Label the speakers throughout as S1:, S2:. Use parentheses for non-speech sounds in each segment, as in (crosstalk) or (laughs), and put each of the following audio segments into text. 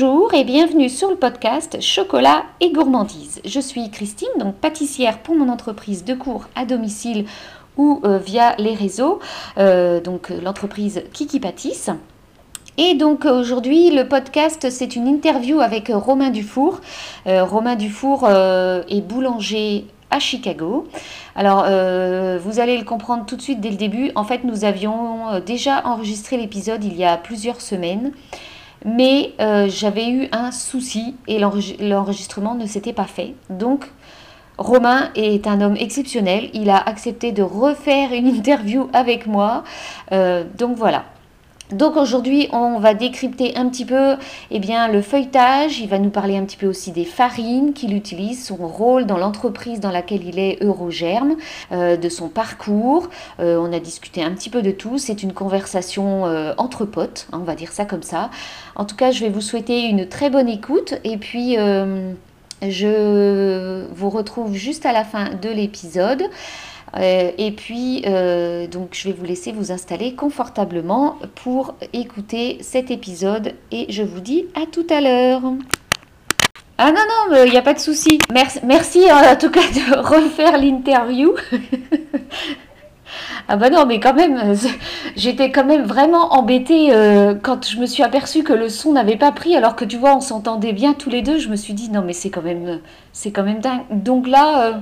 S1: Bonjour et bienvenue sur le podcast Chocolat et gourmandise. Je suis Christine, donc pâtissière pour mon entreprise de cours à domicile ou euh, via les réseaux, euh, donc l'entreprise Kiki Pâtisse. Et donc aujourd'hui, le podcast, c'est une interview avec Romain Dufour. Euh, Romain Dufour est boulanger à Chicago. Alors, vous allez le comprendre tout de suite dès le début. En fait, nous avions déjà enregistré l'épisode il y a plusieurs semaines mais euh, j'avais eu un souci et l'enregistrement ne s'était pas fait. Donc, Romain est un homme exceptionnel. Il a accepté de refaire une (laughs) interview avec moi. Euh, donc voilà. Donc aujourd'hui, on va décrypter un petit peu eh bien, le feuilletage. Il va nous parler un petit peu aussi des farines qu'il utilise, son rôle dans l'entreprise dans laquelle il est Eurogerme, euh, de son parcours. Euh, on a discuté un petit peu de tout. C'est une conversation euh, entre potes, hein, on va dire ça comme ça. En tout cas, je vais vous souhaiter une très bonne écoute et puis je vous retrouve juste à la fin de l'épisode. Euh, et puis, euh, donc, je vais vous laisser vous installer confortablement pour écouter cet épisode et je vous dis à tout à l'heure. Ah non, non, il n'y a pas de souci. Merci, merci en tout cas de (laughs) refaire l'interview. (laughs) Ah bah non, mais quand même, (laughs) j'étais quand même vraiment embêtée euh, quand je me suis aperçue que le son n'avait pas pris, alors que tu vois, on s'entendait bien tous les deux. Je me suis dit non, mais c'est quand même, c'est quand même dingue. Donc là,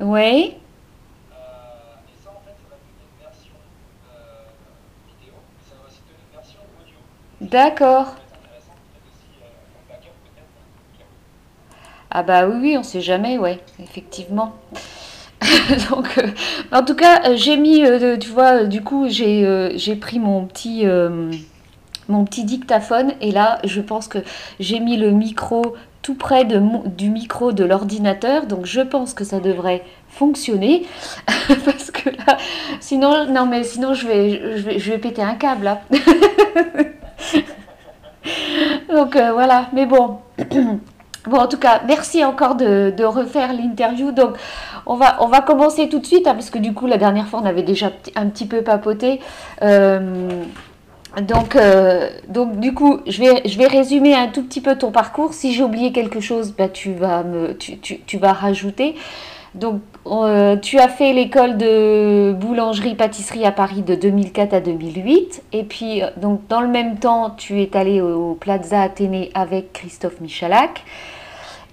S1: Oui. Euh, et ça, en fait, ça va donner une version euh, vidéo, mais ça va aussi donner une version audio. D'accord. Ah bah oui, oui, on sait jamais, ouais, effectivement. (laughs) Donc, euh, en tout cas, j'ai mis, tu vois, du coup, j'ai pris mon petit, mon petit dictaphone et là, je pense que j'ai mis le micro tout près de du micro de l'ordinateur, donc je pense que ça devrait fonctionner (laughs) parce que là, sinon, non mais sinon je vais, je vais, je vais péter un câble là. (laughs) donc euh, voilà, mais bon. (clears throat) Bon, en tout cas, merci encore de, refaire l'interview. Donc, on va, on va commencer tout de suite, hein, parce que du coup, la dernière fois, on avait déjà un petit peu papoté. Euh, donc, euh, donc du coup, je vais, je vais résumer un tout petit peu ton parcours. Si j'ai oublié quelque chose, bah, tu, vas me, tu vas rajouter. Donc, euh, tu as fait l'école de boulangerie-pâtisserie à Paris de 2004 à 2008. Et puis, euh, donc, dans le même temps, tu es allé au, Plaza Athénée avec Christophe Michalak.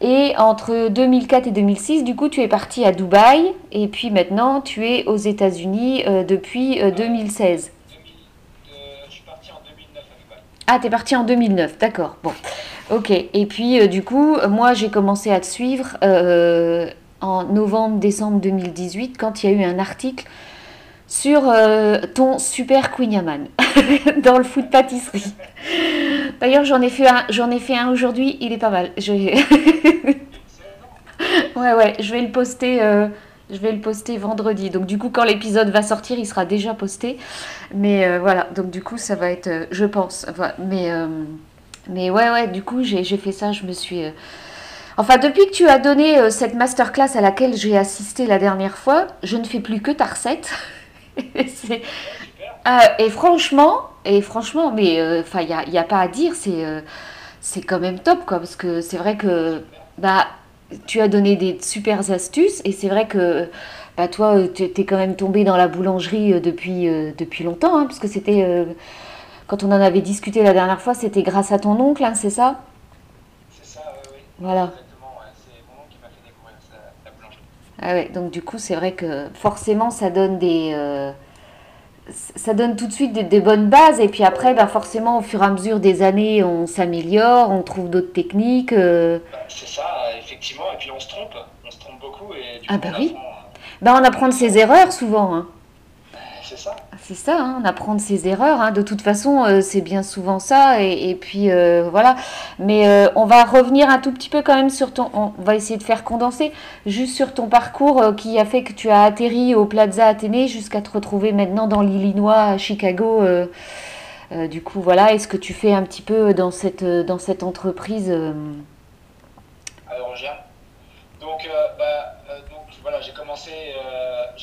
S1: Et entre 2004 et 2006, du coup, tu es parti à Dubaï. Et puis maintenant, tu es aux États-Unis depuis 2016. Ah, t'es parti en 2009, d'accord. Bon, ok. Et puis, euh, du coup, moi, j'ai commencé à te suivre euh, en novembre-décembre 2018 quand il y a eu un article sur euh, ton super Queen (laughs) dans le foot pâtisserie. D'ailleurs, j'en ai fait un, j'en ai fait un aujourd'hui. Il est pas mal. Je... (laughs) ouais, ouais. Je vais le poster. Je vais le poster vendredi. Donc du coup, quand l'épisode va sortir, il sera déjà posté. Mais euh, voilà, donc du coup, ça va être, euh, je pense. Mais, euh, mais ouais, ouais, du coup, j'ai fait ça. Je me suis... Enfin, depuis que tu as donné cette masterclass à laquelle j'ai assisté la dernière fois, je ne fais plus que ta recette. (laughs) et franchement, et franchement, mais enfin, il n'y a, pas à dire, c'est c'est quand même top, quoi. Parce que c'est vrai que... Bah, tu as donné des super astuces et c'est vrai que bah, toi, tu es quand même tombé dans la boulangerie euh, depuis, euh, depuis longtemps, hein, parce que c'était, euh, quand on en avait discuté la dernière fois, c'était grâce à ton oncle, hein, c'est ça?
S2: C'est ça, oui.
S1: Voilà.
S2: Exactement, c'est mon oncle qui m'a fait découvrir la boulangerie.
S1: Ah ouais, donc du coup, c'est vrai que forcément, ça donne des ça donne tout de suite des, bonnes bases. Et puis après bah forcément au fur et à mesure des années on s'améliore on trouve d'autres techniques
S2: bah, c'est ça effectivement. Et puis on se trompe. On se trompe beaucoup et
S1: du ah bah oui. bah on apprend de ses erreurs souvent hein.
S2: C'est ça.
S1: Hein, on apprend ses erreurs. Hein. De toute façon, euh, c'est bien souvent ça. Et, puis euh, voilà. Mais euh, on va revenir un tout petit peu quand même sur ton. On va essayer de faire condenser juste sur ton parcours qui a fait que tu as atterri au Plaza Athénée jusqu'à te retrouver maintenant dans l'Illinois, à Chicago. du coup, voilà. Est-ce que tu fais un petit peu dans cette, dans cette entreprise
S2: Alors, Donc, bah, donc voilà, j'ai commencé,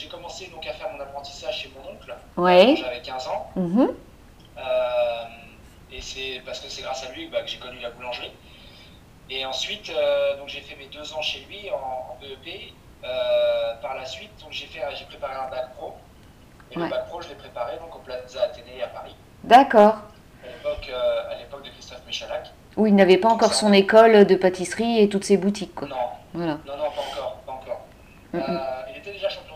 S2: commencé donc à faire mon apprentissage chez mon oncle
S1: Ouais.
S2: j'avais 15 ans.
S1: Mhm.
S2: Euh, et c'est parce que c'est grâce à lui bah, que j'ai connu la boulangerie. Et ensuite, euh, donc j'ai fait mes deux ans chez lui en, en BEP. Euh, par la suite, donc j'ai fait, j'ai préparé un bac pro. Et
S1: Ouais.
S2: le bac pro, je l'ai préparé donc au Plaza Athénée à Paris,
S1: D'accord.
S2: à l'époque, de Christophe Michalak.
S1: Où il n'avait pas encore son école de pâtisserie et toutes ses boutiques, quoi.
S2: Non,
S1: Voilà.
S2: non, non, pas encore, pas encore. Il était déjà champion.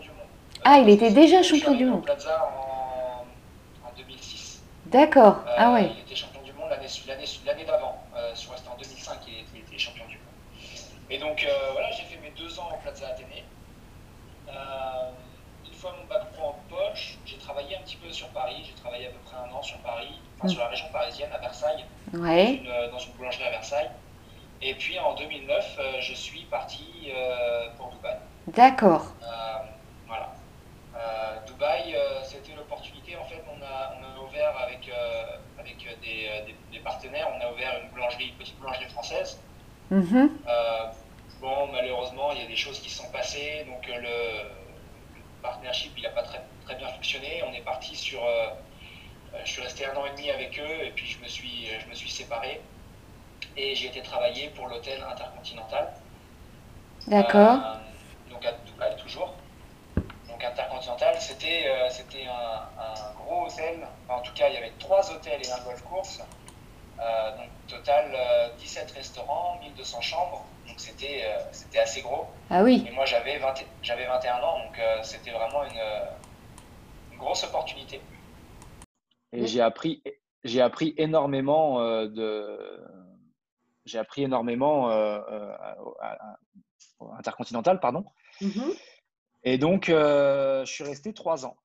S1: Ah, il était déjà champion du monde.
S2: Plaza en, en 2006.
S1: D'accord.
S2: Euh,
S1: Ah ouais.
S2: Il était champion du monde l'année, d'avant. Euh, je crois que c'était en 2005 qu'il était, il était champion du monde. Et donc euh, voilà, j'ai fait mes deux ans au Plaza Athénée. Euh, une fois mon bac pro en poche, j'ai travaillé un petit peu sur Paris. J'ai travaillé à peu près un an sur Paris, enfin
S1: Mm.
S2: sur la région parisienne, à Versailles, dans
S1: Ouais.
S2: une, dans une boulangerie à Versailles. Et puis en 2009, euh, je suis parti pour Dubaï.
S1: D'accord.
S2: Voilà. Euh, Dubaï, euh, c'était l'opportunité. En fait, on a, on a ouvert avec, euh, avec des, des- des partenaires, on a ouvert une boulangerie, une petite boulangerie française.
S1: Mhm.
S2: Euh, bon, malheureusement, il y a des choses qui se sont passées, donc le, le partnership, il n'a pas très, très bien fonctionné. On est parti sur. je suis resté un an et demi avec eux, et puis je me suis, je me suis séparé. Et j'ai été travailler pour l'hôtel Intercontinental.
S1: D'accord.
S2: Euh, donc à Dubaï toujours. Intercontinental, c'était euh, c'était un, un gros hôtel. Enfin, en tout cas, il y avait trois hôtels et un golf course. Euh, donc total euh, 17 restaurants, 1200 chambres. Donc c'était euh, c'était assez gros.
S1: Ah oui.
S2: Et moi j'avais 20 j'avais 21 ans, donc euh, c'était vraiment une, une grosse opportunité.
S3: Et j'ai appris, j'ai appris énormément euh, de. J'ai appris énormément euh, euh, à- Intercontinental, pardon.
S1: Mhm.
S3: Et donc, euh, je suis resté trois ans.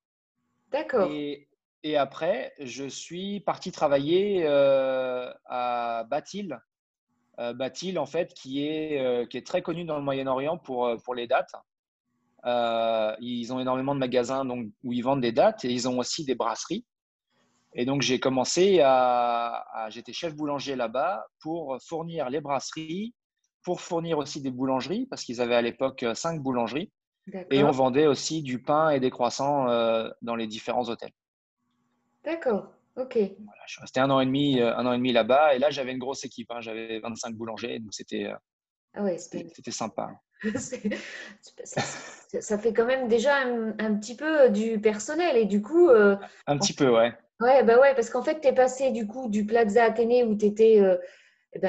S1: D'accord.
S3: Et, et après, je suis parti travailler euh, à Batil. Euh, Batil, en fait, qui est, euh, qui est très connu dans le Moyen-Orient pour, pour les dates. Ils ont énormément de magasins donc, où ils vendent des dates et ils ont aussi des brasseries. Et donc, j'ai commencé à. à- J'étais chef boulanger là-bas pour fournir les brasseries, pour fournir aussi des boulangeries, parce qu'ils avaient à l'époque cinq boulangeries. Et on vendait aussi du pain et des croissants euh, dans les différents hôtels.
S1: D'accord. Ok.
S3: Voilà, je suis resté un an et demi, euh, un an et demi là-bas. Et là, j'avais une grosse équipe. hein. J'avais 25 boulangers, donc c'était euh,
S1: Ah ouais,
S3: c'était sympa. (laughs)
S1: Ça, fait quand même déjà un, un petit peu du personnel et du coup,
S3: Un petit peu, ouais.
S1: ouais, bah ouais, parce qu'en fait, tu es passé du coup du Plaza Athénée où tu étais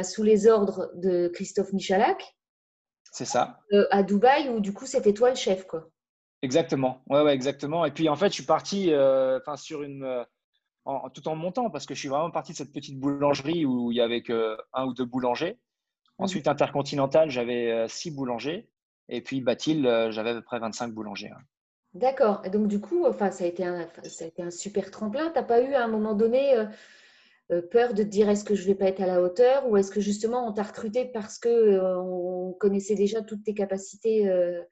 S1: sous les ordres de Christophe Michalak
S3: C'est ça.
S1: euh, à Dubaï où du coup c'était toi le chef, quoi.
S3: Exactement. Ouais, ouais, exactement. Et puis, en fait, je suis parti euh, sur une. euh, en- tout en montant, parce que je suis vraiment parti de cette petite boulangerie où il y avait un ou deux boulangers. Ensuite, Intercontinental, j'avais six boulangers. Et puis, Batil, j'avais à peu près 25 boulangers. hein.
S1: D'accord. Et donc du coup, enfin, ça a été un, ça a été un super tremplin. T'as pas eu à un moment donné peur de te dire est-ce que je vais pas être à la hauteur ou est-ce que justement on t'a recruté parce que euh, on connaissait déjà toutes tes capacités euh,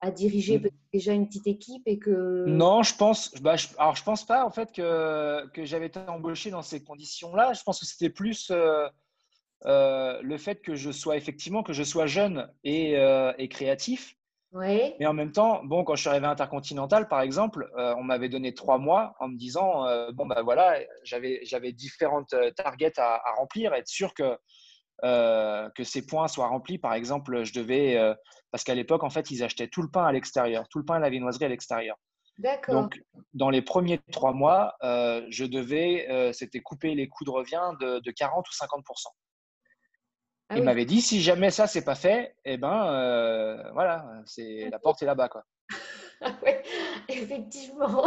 S1: à diriger
S3: Mm.
S1: peut-être déjà une petite équipe et que
S3: Non, je pense. Bah, je, alors, je pense pas en fait que, que j'avais été embauché dans ces conditions-là. Je pense que c'était plus euh, euh, le fait que je sois effectivement que je sois jeune et, euh, et créatif. Mais en même temps, bon, quand je suis arrivé à Intercontinental, par exemple, euh, on m'avait donné trois mois en me disant euh, bon bah voilà, j'avais j'avais différentes euh, targets à, à remplir, être sûr que euh, que ces points soient remplis. Par exemple, je devais parce qu'à l'époque, en fait, ils achetaient tout le pain à l'extérieur, tout le pain et la viennoiserie à l'extérieur.
S1: d'accord.
S3: Donc, dans les premiers trois mois, je devais, c'était couper les coûts de revient de, de 40 ou 50
S1: Ah
S3: Il
S1: oui.
S3: m'avait dit, si jamais ça, c'est pas fait, eh ben, euh, voilà, c'est la porte est là-bas, quoi. (laughs)
S1: Ah ouais, effectivement.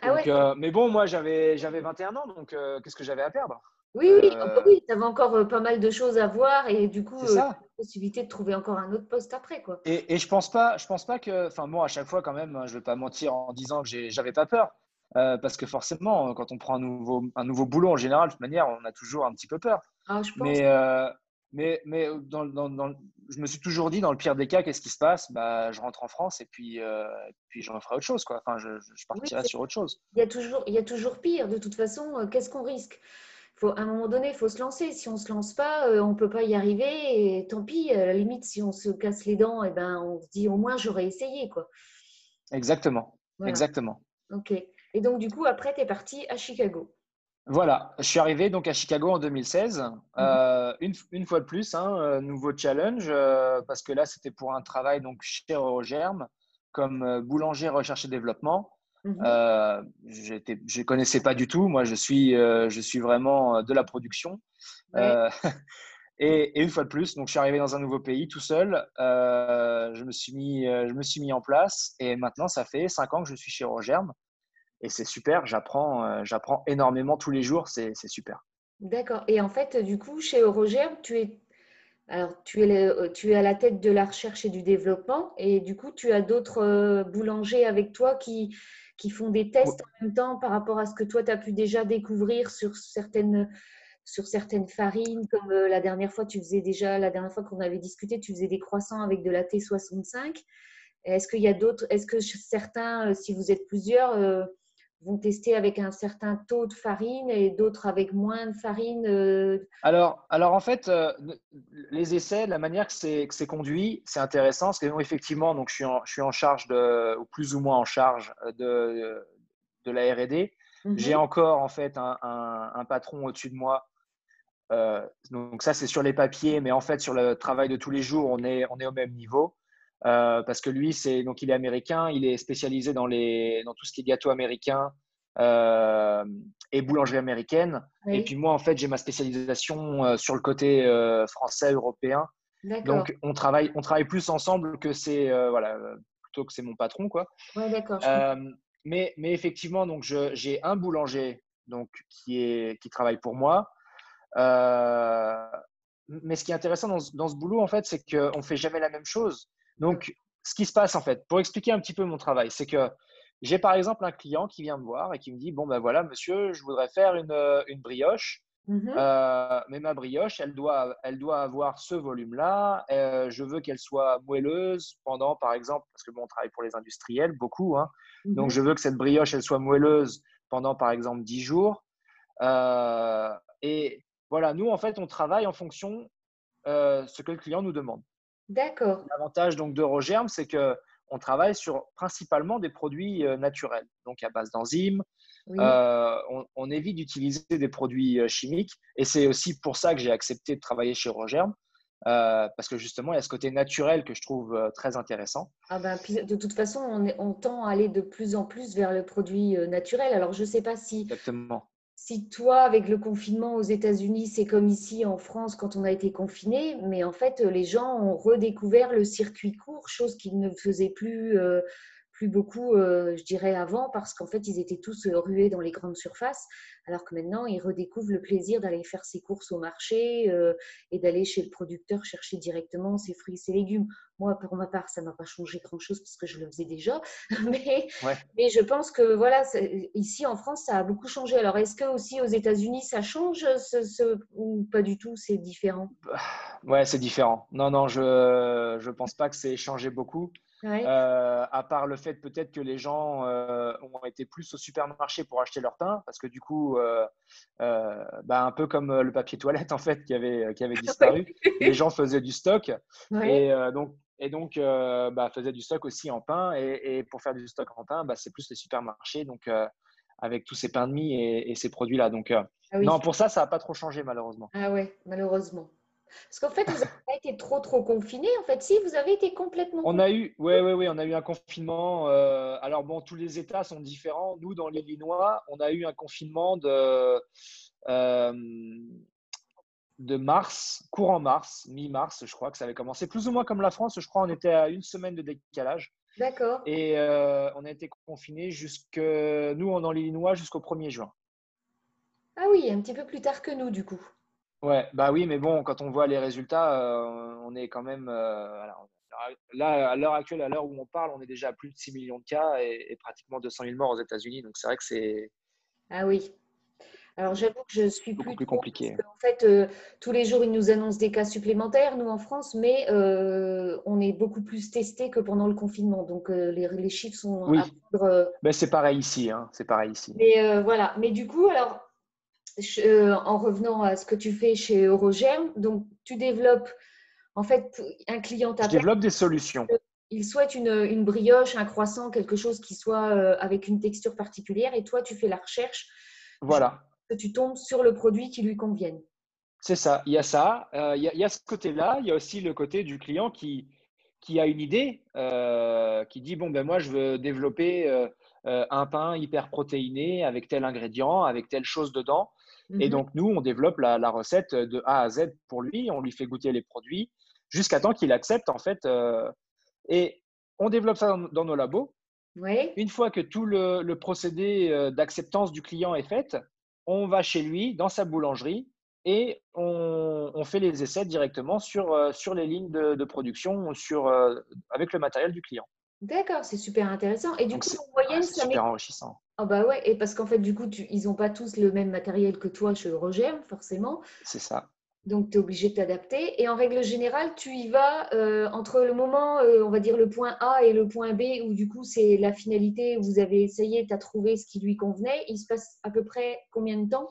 S1: Ah
S3: Donc,
S1: ouais.
S3: euh, mais bon, moi, j'avais, j'avais 21 ans, donc euh, qu'est-ce que j'avais à perdre?
S1: Oui, oui, ah oui, tu avais encore pas mal de choses à voir et du coup, la possibilité de trouver encore un autre poste après, quoi.
S3: Et, et je pense pas, je pense pas que, enfin bon, à chaque fois quand même, hein, je vais pas mentir en disant que j'avais pas peur, euh, parce que forcément, quand on prend un nouveau, un nouveau boulot en général, de toute manière, on a toujours un petit peu peur.
S1: Ah, je pense.
S3: Mais, euh, mais, mais dans, dans- dans- je me suis toujours dit, dans le pire des cas, qu'est-ce qui se passe? Bah, Je rentre en France et puis, euh, puis je referai autre chose. Quoi. Enfin, je, je partirai sur autre chose.
S1: Il y a toujours, il y a toujours pire. De toute façon, euh, qu'est-ce qu'on risque? Faut, à un moment donné, il faut se lancer. Si on ne se lance pas, euh, on ne peut pas y arriver. Et tant pis, à la limite, si on se casse les dents, et eh ben, on se dit au moins j'aurais essayé. Quoi.
S3: Exactement. Exactement.
S1: Ok. Et donc, du coup, après, tu es parti à Chicago.
S3: Voilà, je suis arrivé donc à Chicago en 2016. Mhm. Euh, une, une, fois de plus, hein, euh, nouveau challenge, parce que là, c'était pour un travail donc, chez Eurogerm comme boulanger recherche et développement. Mmh euh, je ne connaissais pas du tout. Moi, je suis, euh, je suis vraiment euh, de la production. (laughs) et, une fois de plus, donc je suis arrivé dans un nouveau pays tout seul. je, me suis mis, je me suis mis en place. Et maintenant, ça fait cinq ans que je suis chez Eurogerm. Et c'est super. J'apprends, j'apprends énormément tous les jours. C'est, super.
S1: D'accord. Et en fait, du coup, chez Eurogerm, tu es alors, tu es, tu es à la tête de la recherche et du développement et du coup, tu as d'autres boulangers avec toi qui, qui font des tests en même temps par rapport à ce que toi, tu as pu déjà découvrir sur certaines, sur certaines farines, comme euh, la dernière fois, tu faisais déjà, la dernière fois qu'on avait discuté, tu faisais des croissants avec de la T65. Est-ce qu'il y a d'autres, est-ce que certains, euh, si vous êtes plusieurs, euh, vont tester avec un certain taux de farine et d'autres avec moins de farine
S3: euh. alors, alors, en fait, euh, les essais, la manière que c'est conduit, c'est intéressant parce que effectivement, donc, je, suis en, je suis en charge, de, ou plus ou moins en charge de, de la RD. Mhm. J'ai encore en fait un, un, patron au-dessus de moi. Euh, donc ça, c'est sur les papiers, mais en fait, sur le travail de tous les jours, on est, on est au même niveau. Euh, parce que lui, c'est donc il est américain, il est spécialisé dans les dans tout ce qui est gâteau américain euh, et boulangerie américaine. Et puis moi, en fait, j'ai ma spécialisation euh, sur le côté français européen. Donc on travaille on travaille plus ensemble que c'est voilà plutôt que c'est mon patron quoi.
S1: Ouais, d'accord.
S3: mais mais effectivement, donc j'ai un boulanger donc qui est qui travaille pour moi. mais ce qui est intéressant dans, dans ce boulot, en fait, c'est qu'on ne fait jamais la même chose. Donc, ce qui se passe en fait, pour expliquer un petit peu mon travail, c'est que j'ai par exemple un client qui vient me voir et qui me dit Bon, ben voilà, monsieur, je voudrais faire une, euh, brioche. Mmh euh, mais ma brioche, elle doit, elle doit avoir ce volume-là. Euh, je veux qu'elle soit moelleuse pendant, par exemple, parce que bon, on travaille pour les industriels, beaucoup. Hein. Mmh Donc, je veux que cette brioche, elle soit moelleuse pendant, par exemple, 10 jours. et voilà, nous, en fait, on travaille en fonction de ce que le client nous demande.
S1: D'accord.
S3: L'avantage donc d'Eurogerm, c'est que on travaille sur principalement des produits euh, naturels, donc à base d'enzymes. Euh, on, évite d'utiliser des produits euh, chimiques et c'est aussi pour ça que j'ai accepté de travailler chez Eurogerm. parce que justement, il y a ce côté naturel que je trouve très intéressant.
S1: Ah ben, de toute façon, on, on, tend à aller de plus en plus vers le produit naturel. Alors, je ne sais pas si
S3: Exactement
S1: si toi, avec le confinement aux États-Unis, c'est comme ici en France quand on a été confiné, mais en fait, les gens ont redécouvert le circuit court, chose qu'ils ne faisaient plus euh, plus beaucoup, euh, je dirais, avant, parce qu'en fait, ils étaient tous euh, rués dans les grandes surfaces, alors que maintenant, ils redécouvrent le plaisir d'aller faire ses courses au marché euh, et d'aller chez le producteur chercher directement ses fruits et ses légumes. Moi, pour ma part, ça ne m'a pas changé grand-chose parce que je le faisais déjà, (laughs) mais, mais je pense que, voilà, ici en France, ça a beaucoup changé. Alors, est-ce que aussi aux États-Unis, ça change ce, ou pas du tout, c'est différent?
S3: Ouais, c'est différent. Non, non, je ne pense pas que c'est changé beaucoup. Euh, à part le fait peut-être que les gens euh, ont été plus au supermarché pour acheter leur pain, parce que du coup, euh, bah, un peu comme le papier toilette (laughs) en fait qui avait, qui avait disparu, (laughs) les gens faisaient du stock et donc, et donc bah, faisaient du stock aussi en pain. Et, pour faire du stock en pain, bah, c'est plus les supermarchés, donc avec tous ces pains de mie et, ces produits-là. Donc, ah non, pour ça, ça n'a pas trop changé malheureusement.
S1: Ah ouais, malheureusement. Parce qu'en fait, vous n'avez pas été trop, trop confiné. En fait, si, vous avez été complètement.
S3: On a eu, oui, oui, oui, on a eu un confinement. Euh, alors, bon, tous les États sont différents. Nous, dans l'Illinois, on a eu un confinement de, euh, de mars, courant mars, mi-mars, je crois que ça avait commencé. Plus ou moins comme la France, je crois, on était à une semaine de décalage.
S1: D'accord.
S3: Et euh, on a été confinés jusque, nous, dans l'Illinois, jusqu'au 1er juin.
S1: Ah oui, un petit peu plus tard que nous, du coup.
S3: Ouais, bah oui, mais bon, quand on voit les résultats, euh, on est quand même. Euh, là, à l'heure actuelle, à l'heure où on parle, on est déjà à plus de 6 millions de cas et, pratiquement 200 000 morts aux États-Unis. Donc c'est vrai que c'est.
S1: Ah oui. Alors j'avoue que je suis
S3: plus, plus compliqué.
S1: en fait, euh, tous les jours, ils nous annoncent des cas supplémentaires, nous en France, mais on est beaucoup plus testé que pendant le confinement. Donc les, les, chiffres sont.
S3: Oui. Ben, c'est pareil ici. Hein, c'est pareil ici.
S1: Mais voilà. Mais du coup, alors euh, en revenant à ce que tu fais chez Eurogem, donc tu développes, en fait, un client
S3: Je développe des solutions.
S1: Il souhaite une, une, brioche, un croissant, quelque chose qui soit euh, avec une texture particulière, et toi, tu fais la recherche.
S3: Voilà.
S1: Que tu tombes sur le produit qui lui convienne.
S3: C'est ça. Il y a ça. Euh, il, y a, il, y a, ce côté-là. Il y a aussi le côté du client qui, qui a une idée, qui dit bon ben moi je veux développer un pain hyper protéiné avec tel ingrédient, avec telle chose dedans. Et mhm. donc, nous, on développe la, recette de A à Z pour lui. On lui fait goûter les produits jusqu'à temps qu'il accepte, en fait. Euh, et on développe ça dans, nos labos.
S1: Oui.
S3: Une fois que tout le, procédé euh, d'acceptance du client est fait, on va chez lui, dans sa boulangerie, et on, fait les essais directement sur, euh, sur les lignes de, production sur, avec le matériel du client.
S1: D'accord, c'est super intéressant. Et du coup, en moyenne,
S3: c'est super enrichissant.
S1: Ah bah ouais, et parce qu'en fait, du coup, ils n'ont pas tous le même matériel que toi chez Eurogem, forcément.
S3: C'est ça.
S1: Donc, tu es obligé de t'adapter. Et en règle générale, tu y vas euh, entre le moment, euh, on va dire, le point A et le point B, où du coup, c'est la finalité, vous avez essayé, tu as trouvé ce qui lui convenait. Il se passe à peu près combien de temps?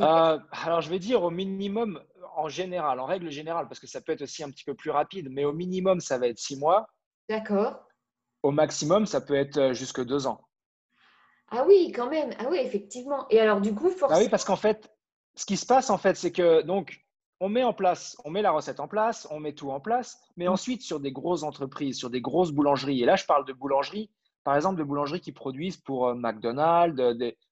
S3: Euh, Alors, je vais dire au minimum, en général, en règle générale, parce que ça peut être aussi un petit peu plus rapide, mais au minimum, ça va être six mois.
S1: D'accord.
S3: Au maximum, ça peut être jusque deux ans.
S1: Ah oui, quand même. Ah oui, effectivement. Et alors, du coup, forcément.
S3: Ah oui, parce qu'en fait, ce qui se passe, en fait, c'est que donc, on met en place, on met la recette en place, on met tout en place, mais mmh. ensuite, sur des grosses entreprises, sur des grosses boulangeries, et là, je parle de boulangeries, par exemple, de boulangeries qui produisent pour euh, McDonald's,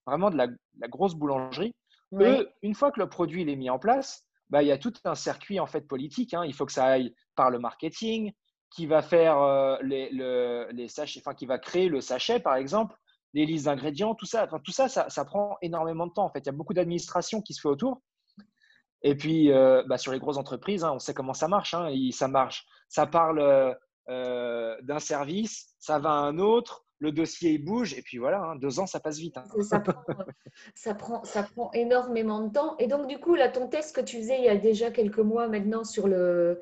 S3: vraiment de la, grosse boulangerie. Eux, une fois que le produit est mis en place, bah, il y a tout un circuit en fait politique. Hein. Il faut que ça aille par le marketing, qui va faire euh, les, les sachets, enfin qui va créer le sachet par exemple, les listes d'ingrédients, tout ça. Enfin, tout ça, ça, prend énormément de temps. En fait, il y a beaucoup d'administration qui se fait autour. Et puis, euh, bah, sur les grosses entreprises, hein, on sait comment ça marche. Hein, ça marche. Ça parle euh, d'un service, ça va à un autre, le dossier il bouge, et puis voilà, hein, deux ans, ça passe vite.
S1: Ça prend, (laughs) ça, prend, ça, prend, énormément de temps. Et donc, du coup, là, ton test que tu faisais il y a déjà quelques mois maintenant sur le,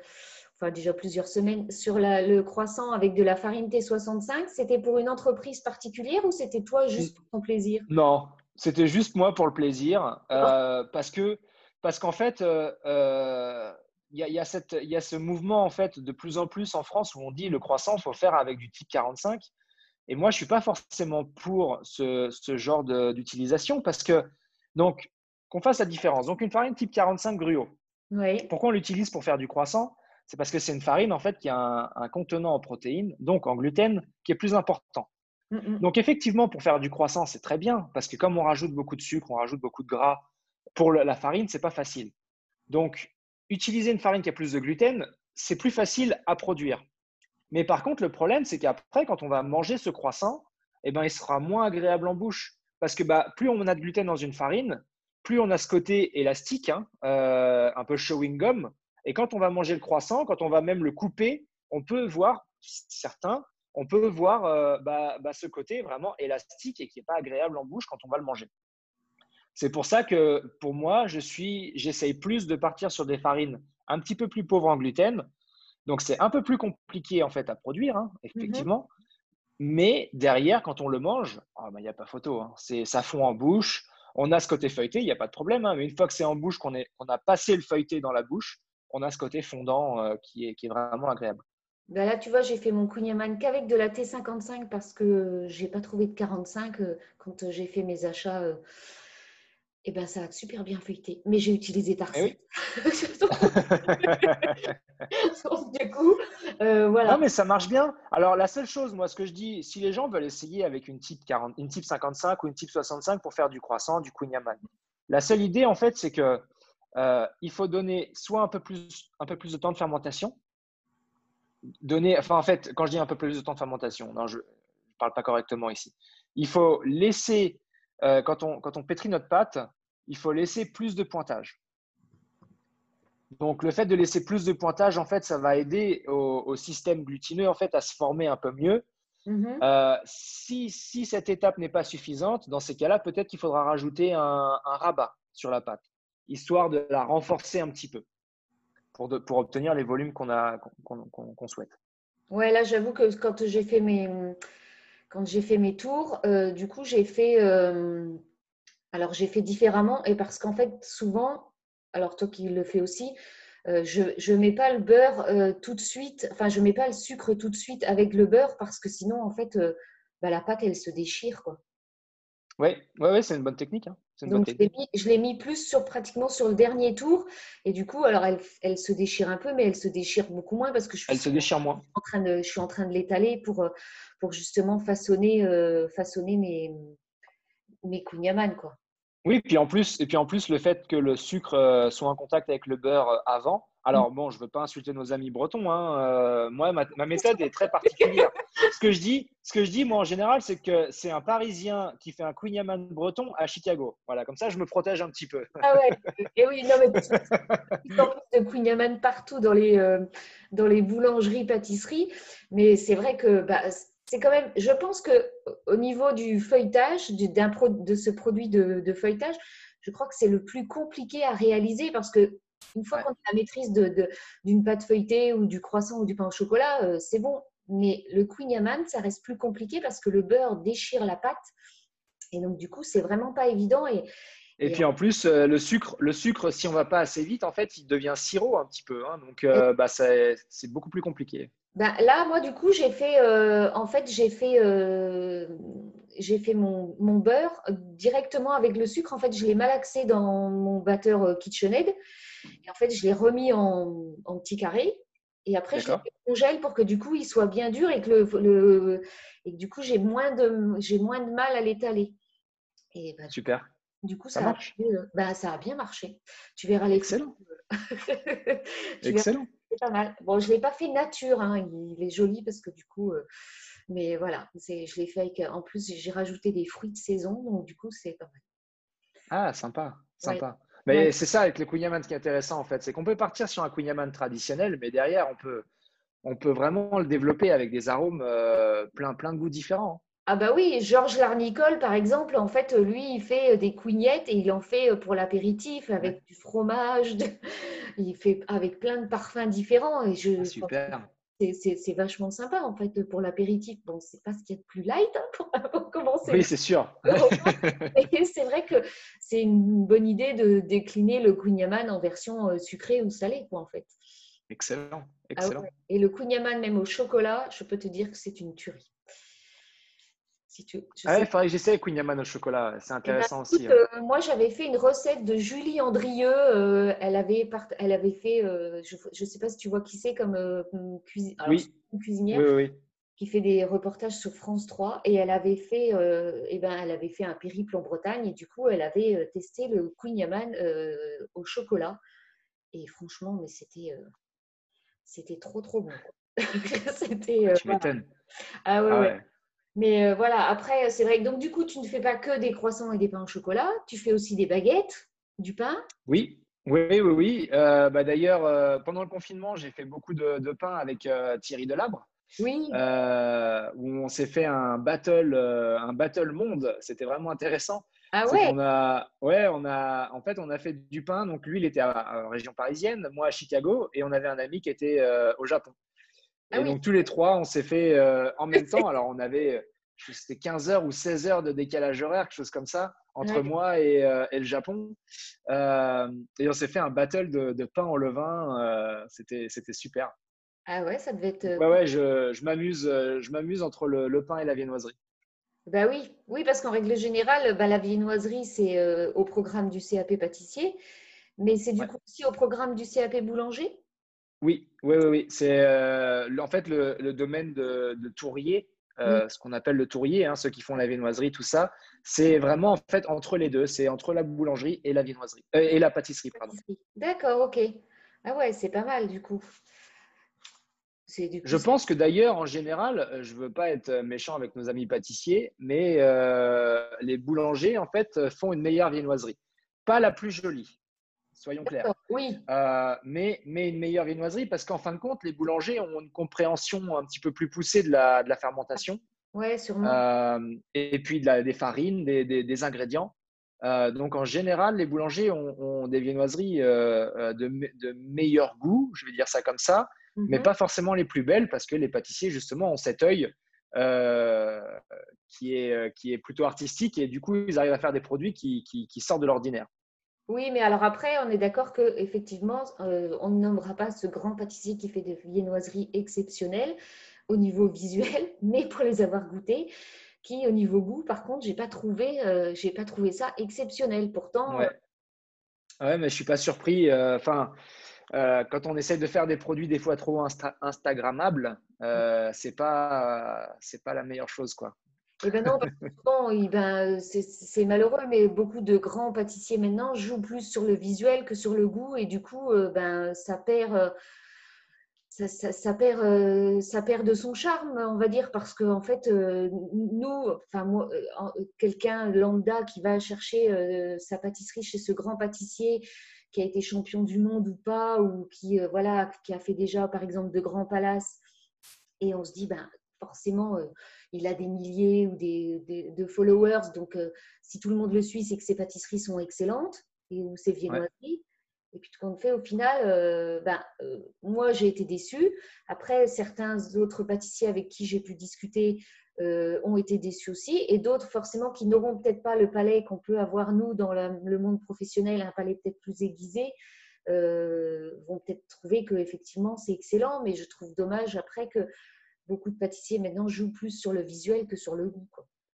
S1: enfin déjà plusieurs semaines, sur le croissant avec de la farine T65. C'était pour une entreprise particulière ou c'était toi juste pour ton plaisir?
S3: Non, c'était juste moi pour le plaisir. Euh, parce que parce qu'en fait, il euh, euh, y, a, y, a y, a ce mouvement en fait de plus en plus en France où on dit le croissant, il faut faire avec du type 45. Et moi, je ne suis pas forcément pour ce, ce genre d'utilisation parce que, donc, qu'on fasse la différence. Donc, une farine type 45 gruau.
S1: Oui.
S3: Pourquoi on l'utilise pour faire du croissant? C'est parce que c'est une farine en fait qui a un, contenant en protéines, donc en gluten, qui est plus important. Mm, mm. Donc effectivement, pour faire du croissant, c'est très bien parce que comme on rajoute beaucoup de sucre, on rajoute beaucoup de gras, pour la farine, c'est pas facile. Donc utiliser une farine qui a plus de gluten, c'est plus facile à produire. Mais par contre, le problème, c'est qu'après, quand on va manger ce croissant, eh ben, il sera moins agréable en bouche. Parce que bah, plus on a de gluten dans une farine, plus on a ce côté élastique, hein, euh, un peu chewing gum, et quand on va manger le croissant, quand on va même le couper, on peut voir, certains, on peut voir euh, bah, bah, ce côté vraiment élastique et qui n'est pas agréable en bouche quand on va le manger. C'est pour ça que pour moi, je suis, j'essaye plus de partir sur des farines un petit peu plus pauvres en gluten. Donc c'est un peu plus compliqué en fait à produire, hein, effectivement. Mais derrière, quand on le mange, ah, bah, il n'y a pas photo. Hein. C'est, ça fond en bouche. On a ce côté feuilleté, il n'y a pas de problème. Hein. mais une fois que c'est en bouche, qu'on a passé le feuilleté dans la bouche, on a ce côté fondant euh, qui, est, qui est vraiment agréable.
S1: Ben là, tu vois, j'ai fait mon kouign qu'avec de la T55 parce que je n'ai pas trouvé de 45 euh, quand j'ai fait mes achats. et eh ben, ça a super bien feuilleté. Mais j'ai utilisé ta
S3: eh (laughs)
S1: du coup, euh, voilà.
S3: Non, mais ça marche bien. Alors, la seule chose, moi, ce que je dis, si les gens veulent essayer avec une type, 40, une type 55 ou une type 65 pour faire du croissant, du kouign la seule idée, en fait, c'est que euh, il faut donner soit un peu, plus, un peu plus de temps de fermentation. Donner, enfin, en fait, quand je dis un peu plus de temps de fermentation, non, je ne parle pas correctement ici. Il faut laisser, euh, quand, on, quand on pétrit notre pâte, il faut laisser plus de pointage. Donc, le fait de laisser plus de pointage, en fait, ça va aider au, système glutineux en fait, à se former un peu mieux. Mm-hmm. Euh, si, si, cette étape n'est pas suffisante, dans ces cas-là, peut-être qu'il faudra rajouter un, un, rabat sur la pâte histoire de la renforcer un petit peu pour, pour obtenir les volumes qu'on souhaite.
S1: Ouais, là, j'avoue que quand j'ai fait mes, quand j'ai fait mes tours, euh, du coup, j'ai fait, euh, Alors, j'ai fait différemment et parce qu'en fait, souvent, alors toi qui le fais aussi, euh, je ne mets pas le beurre tout de suite, enfin, je mets pas le sucre tout de suite avec le beurre parce que sinon, en fait, bah, la pâte, elle se déchire. Quoi.
S3: Oui, ouais, ouais, c'est une bonne technique. Hein.
S1: Donc, je l'ai mis, plus sur pratiquement sur le dernier tour. Et du coup, alors, elle, elle, se déchire un peu, mais elle se déchire beaucoup moins parce que je suis,
S3: elle se déchire moins.
S1: En train de, je suis en train de l'étaler pour, pour justement façonner, façonner mes, mes quoi.
S3: Oui, puis en plus, et puis en plus, le fait que le sucre euh, soit en contact avec le beurre euh, avant. Alors bon, je ne veux pas insulter nos amis bretons. Hein, euh, moi, ma, méthode est très particulière. Ce que je dis, ce que je dis, moi en général, c'est que c'est un Parisien qui fait un Queen Yaman breton à Chicago. Voilà, comme ça, je me protège un petit peu.
S1: Ah ouais. Et oui, non mais il de Queen Yaman partout dans les dans les boulangeries, pâtisseries. Mais c'est vrai que bah, c'est quand même, je pense que au niveau du feuilletage, de ce produit de, feuilletage, je crois que c'est le plus compliqué à réaliser parce que une fois qu'on a la maîtrise d'une pâte feuilletée ou du croissant ou du pain au chocolat, euh, c'est bon. Mais le Queen Yaman, ça reste plus compliqué parce que le beurre déchire la pâte. Et donc, du coup, c'est vraiment pas évident. Et,
S3: et, puis en plus, euh, le sucre, le sucre, si on va pas assez vite, en fait, il devient sirop un petit peu. Hein. donc, euh, bah, c'est beaucoup plus compliqué.
S1: Ben, là, moi, du coup, j'ai fait, euh, en fait, j'ai fait, euh, j'ai fait mon, mon, beurre directement avec le sucre. En fait, je l'ai malaxé dans mon batteur euh, KitchenAid. Et en fait, je l'ai remis en, en petits carrés. Et après, je le congèle pour que du coup, il soit bien dur et que, le, et du coup, j'ai moins, de, j'ai moins de mal à l'étaler.
S3: Et ben, Super.
S1: Du coup, ça, marche. A, ben, ça a bien marché. Tu verras les
S3: Excellent. (laughs) Excellent.
S1: C'est pas mal. Bon, je ne l'ai pas fait nature, hein. il est joli parce que du coup, euh, mais voilà, je l'ai fait avec, en plus, j'ai rajouté des fruits de saison, donc du coup, c'est pas mal.
S3: Ah, sympa, sympa. Mais c'est ça avec le Yaman qui est intéressant en fait, c'est qu'on peut partir sur un Yaman traditionnel, mais derrière, on peut, on peut vraiment le développer avec des arômes euh, plein, plein de goûts différents.
S1: Ah bah oui, Georges Larnicole, par exemple, en fait, lui, il fait euh, des cougnettes et il en fait euh, pour l'apéritif avec du fromage, (laughs) il fait avec plein de parfums différents. Et je,
S3: ah, super.
S1: C'est vachement sympa, en fait, pour l'apéritif. Bon, c'est pas ce qu'il y a de plus light hein, pour, (laughs) commencer.
S3: Oui, c'est sûr. (laughs)
S1: c'est vrai que c'est une bonne idée de décliner le kouign-amann en version euh, sucrée ou salée, quoi, en fait.
S3: Excellent, ah excellent.
S1: Et le kouign-amann, même au chocolat, je peux te dire que c'est une tuerie.
S3: Ah il faudrait que j'essaie Queen Yaman au chocolat. C'est eh ben, intéressant aussi. Hein.
S1: Euh, moi, j'avais fait une recette de Julie Andrieux. Euh, elle, avait elle avait fait, euh, je ne sais pas si tu vois qui c'est comme une cuisinière qui fait des reportages sur France 3. Et elle avait fait, eh ben, elle avait fait un périple en Bretagne. Et du coup, elle avait testé le Queen Yaman au chocolat. Et franchement, mais c'était, c'était trop, trop bon. (laughs) (laughs)
S3: c'était, tu m'étonnes.
S1: Ah ouais. Ah ouais. Mais euh, voilà, après, c'est vrai que donc du coup, tu ne fais pas que des croissants et des pains au chocolat, tu fais aussi des baguettes, du pain.
S3: Oui, oui, oui, oui. Euh, bah, D'ailleurs, euh, pendant le confinement, j'ai fait beaucoup de, pain avec Thierry Delabre.
S1: Oui.
S3: où on s'est fait un battle, un battle monde. C'était vraiment intéressant.
S1: Ah ouais?
S3: On a, ouais, on a, en fait, on a fait du pain. Donc lui, il était en région parisienne, moi à Chicago, et on avait un ami qui était au Japon. Ah et donc, tous les trois, on s'est fait euh, en même temps. Alors, on avait, c'était 15 heures ou 16 heures de décalage horaire, quelque chose comme ça, entre moi euh, et, le Japon. Euh, et on s'est fait un battle de, pain au levain. c'était, super.
S1: Ah ouais, ça devait être.
S3: Ouais, ouais, je, je m'amuse, je m'amuse entre le, pain et la viennoiserie.
S1: Bah oui, oui, parce qu'en règle générale, bah, la viennoiserie, c'est au programme du CAP pâtissier, mais c'est du coup aussi au programme du CAP boulanger?
S3: Oui, oui, oui, C'est euh, en fait le, domaine de, Tourier, euh, ce qu'on appelle le Tourier, hein, ceux qui font la viennoiserie, tout ça. C'est vraiment en fait entre les deux. C'est entre la boulangerie et la viennoiserie euh, et la pâtisserie, pardon.
S1: D'accord, ok. Ah ouais, c'est pas mal du coup.
S3: je pense que d'ailleurs, en général, je veux pas être méchant avec nos amis pâtissiers, mais les boulangers en fait font une meilleure viennoiserie. Pas la plus jolie, soyons clairs.
S1: Oui.
S3: Euh, mais, mais une meilleure viennoiserie parce qu'en fin de compte, les boulangers ont une compréhension un petit peu plus poussée de la, de la fermentation.
S1: Oui, sûrement.
S3: Euh, et puis de la, des farines, des, des, ingrédients. Euh, donc en général, les boulangers ont, des viennoiseries de, de, meilleur goût, je vais dire ça comme ça, mais mhm. pas forcément les plus belles parce que les pâtissiers, justement, ont cet œil qui, est, qui est plutôt artistique et du coup, ils arrivent à faire des produits qui, qui, sortent de l'ordinaire.
S1: Oui, mais alors après, on est d'accord que effectivement, on ne nommera pas ce grand pâtissier qui fait des viennoiseries exceptionnelles au niveau visuel, (laughs) mais pour les avoir goûtées, qui au niveau goût, par contre, j'ai pas trouvé, j'ai pas trouvé ça exceptionnel. Pourtant,
S3: ouais. ouais mais je suis pas surpris. Enfin, euh, quand on essaie de faire des produits des fois trop instagrammables, euh, c'est pas c'est pas la meilleure chose quoi.
S1: Eh ben non, ben, c'est malheureux, mais beaucoup de grands pâtissiers maintenant jouent plus sur le visuel que sur le goût, et du coup, euh, ben, ça perd, euh, ça, perd, ça perd de son charme, on va dire, parce que en fait, nous, enfin moi, quelqu'un lambda qui va chercher sa pâtisserie chez ce grand pâtissier qui a été champion du monde ou pas, ou qui, euh, voilà, qui a fait déjà, par exemple, de grands palaces. Et on se dit, ben, forcément, euh, il a des milliers ou des, de followers. Donc, euh, si tout le monde le suit, c'est que ses pâtisseries sont excellentes et ou ses viennoiseries. Et puis, tout compte fait, au final, ben, moi, j'ai été déçue. Après, certains autres pâtissiers avec qui j'ai pu discuter euh, ont été déçus aussi, et d'autres forcément qui n'auront peut-être pas le palais qu'on peut avoir nous dans le monde professionnel, un palais peut-être plus aiguisé, euh, vont peut-être trouver que effectivement c'est excellent, mais je trouve dommage après que beaucoup de pâtissiers maintenant jouent plus sur le visuel que sur le goût.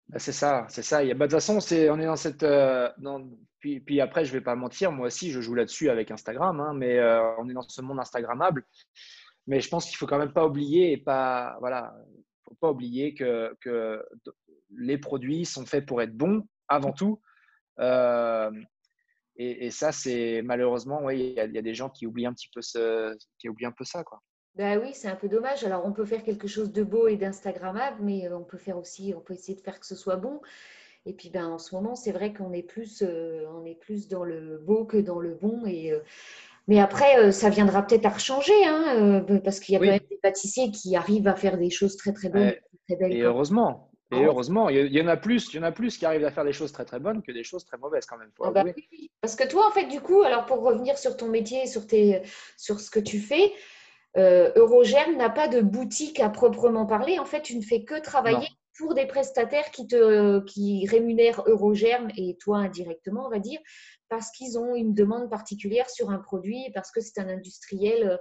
S3: Bah, c'est ça, c'est ça. Il y a, bah, de toute façon, on est dans cette. Euh, puis, après, je vais pas mentir, moi aussi, je joue là-dessus avec Instagram, hein, mais on est dans ce monde Instagrammable. Mais je pense qu'il faut quand même pas oublier et pas, voilà, faut pas oublier que, les produits sont faits pour être bons avant tout. Euh, et, ça, c'est malheureusement, il y, a des gens qui oublient un petit peu, ce, qui oublient un peu ça. Quoi.
S1: Ben oui, c'est un peu dommage. Alors, on peut faire quelque chose de beau et d'instagrammable, mais euh, on peut faire aussi, on peut essayer de faire que ce soit bon. Et puis, ben, en ce moment, c'est vrai qu'on est plus, euh, on est plus dans le beau que dans le bon. Et, mais après, euh, ça viendra peut-être à rechanger, hein, euh, parce qu'il y a quand même des pâtissiers qui arrivent à faire des choses très très bonnes. très
S3: belles, et heureusement. Et ah heureusement, il y en a plus, il y en a plus qui arrivent à faire des choses très très bonnes que des choses très mauvaises quand même.
S1: Ah bah parce que toi, en fait, du coup, alors pour revenir sur ton métier, sur, tes, sur ce que tu fais, euh, Eurogerm n'a pas de boutique à proprement parler. En fait, tu ne fais que travailler pour des prestataires qui te qui rémunèrent Eurogerm et toi indirectement, on va dire, parce qu'ils ont une demande particulière sur un produit, parce que c'est un industriel.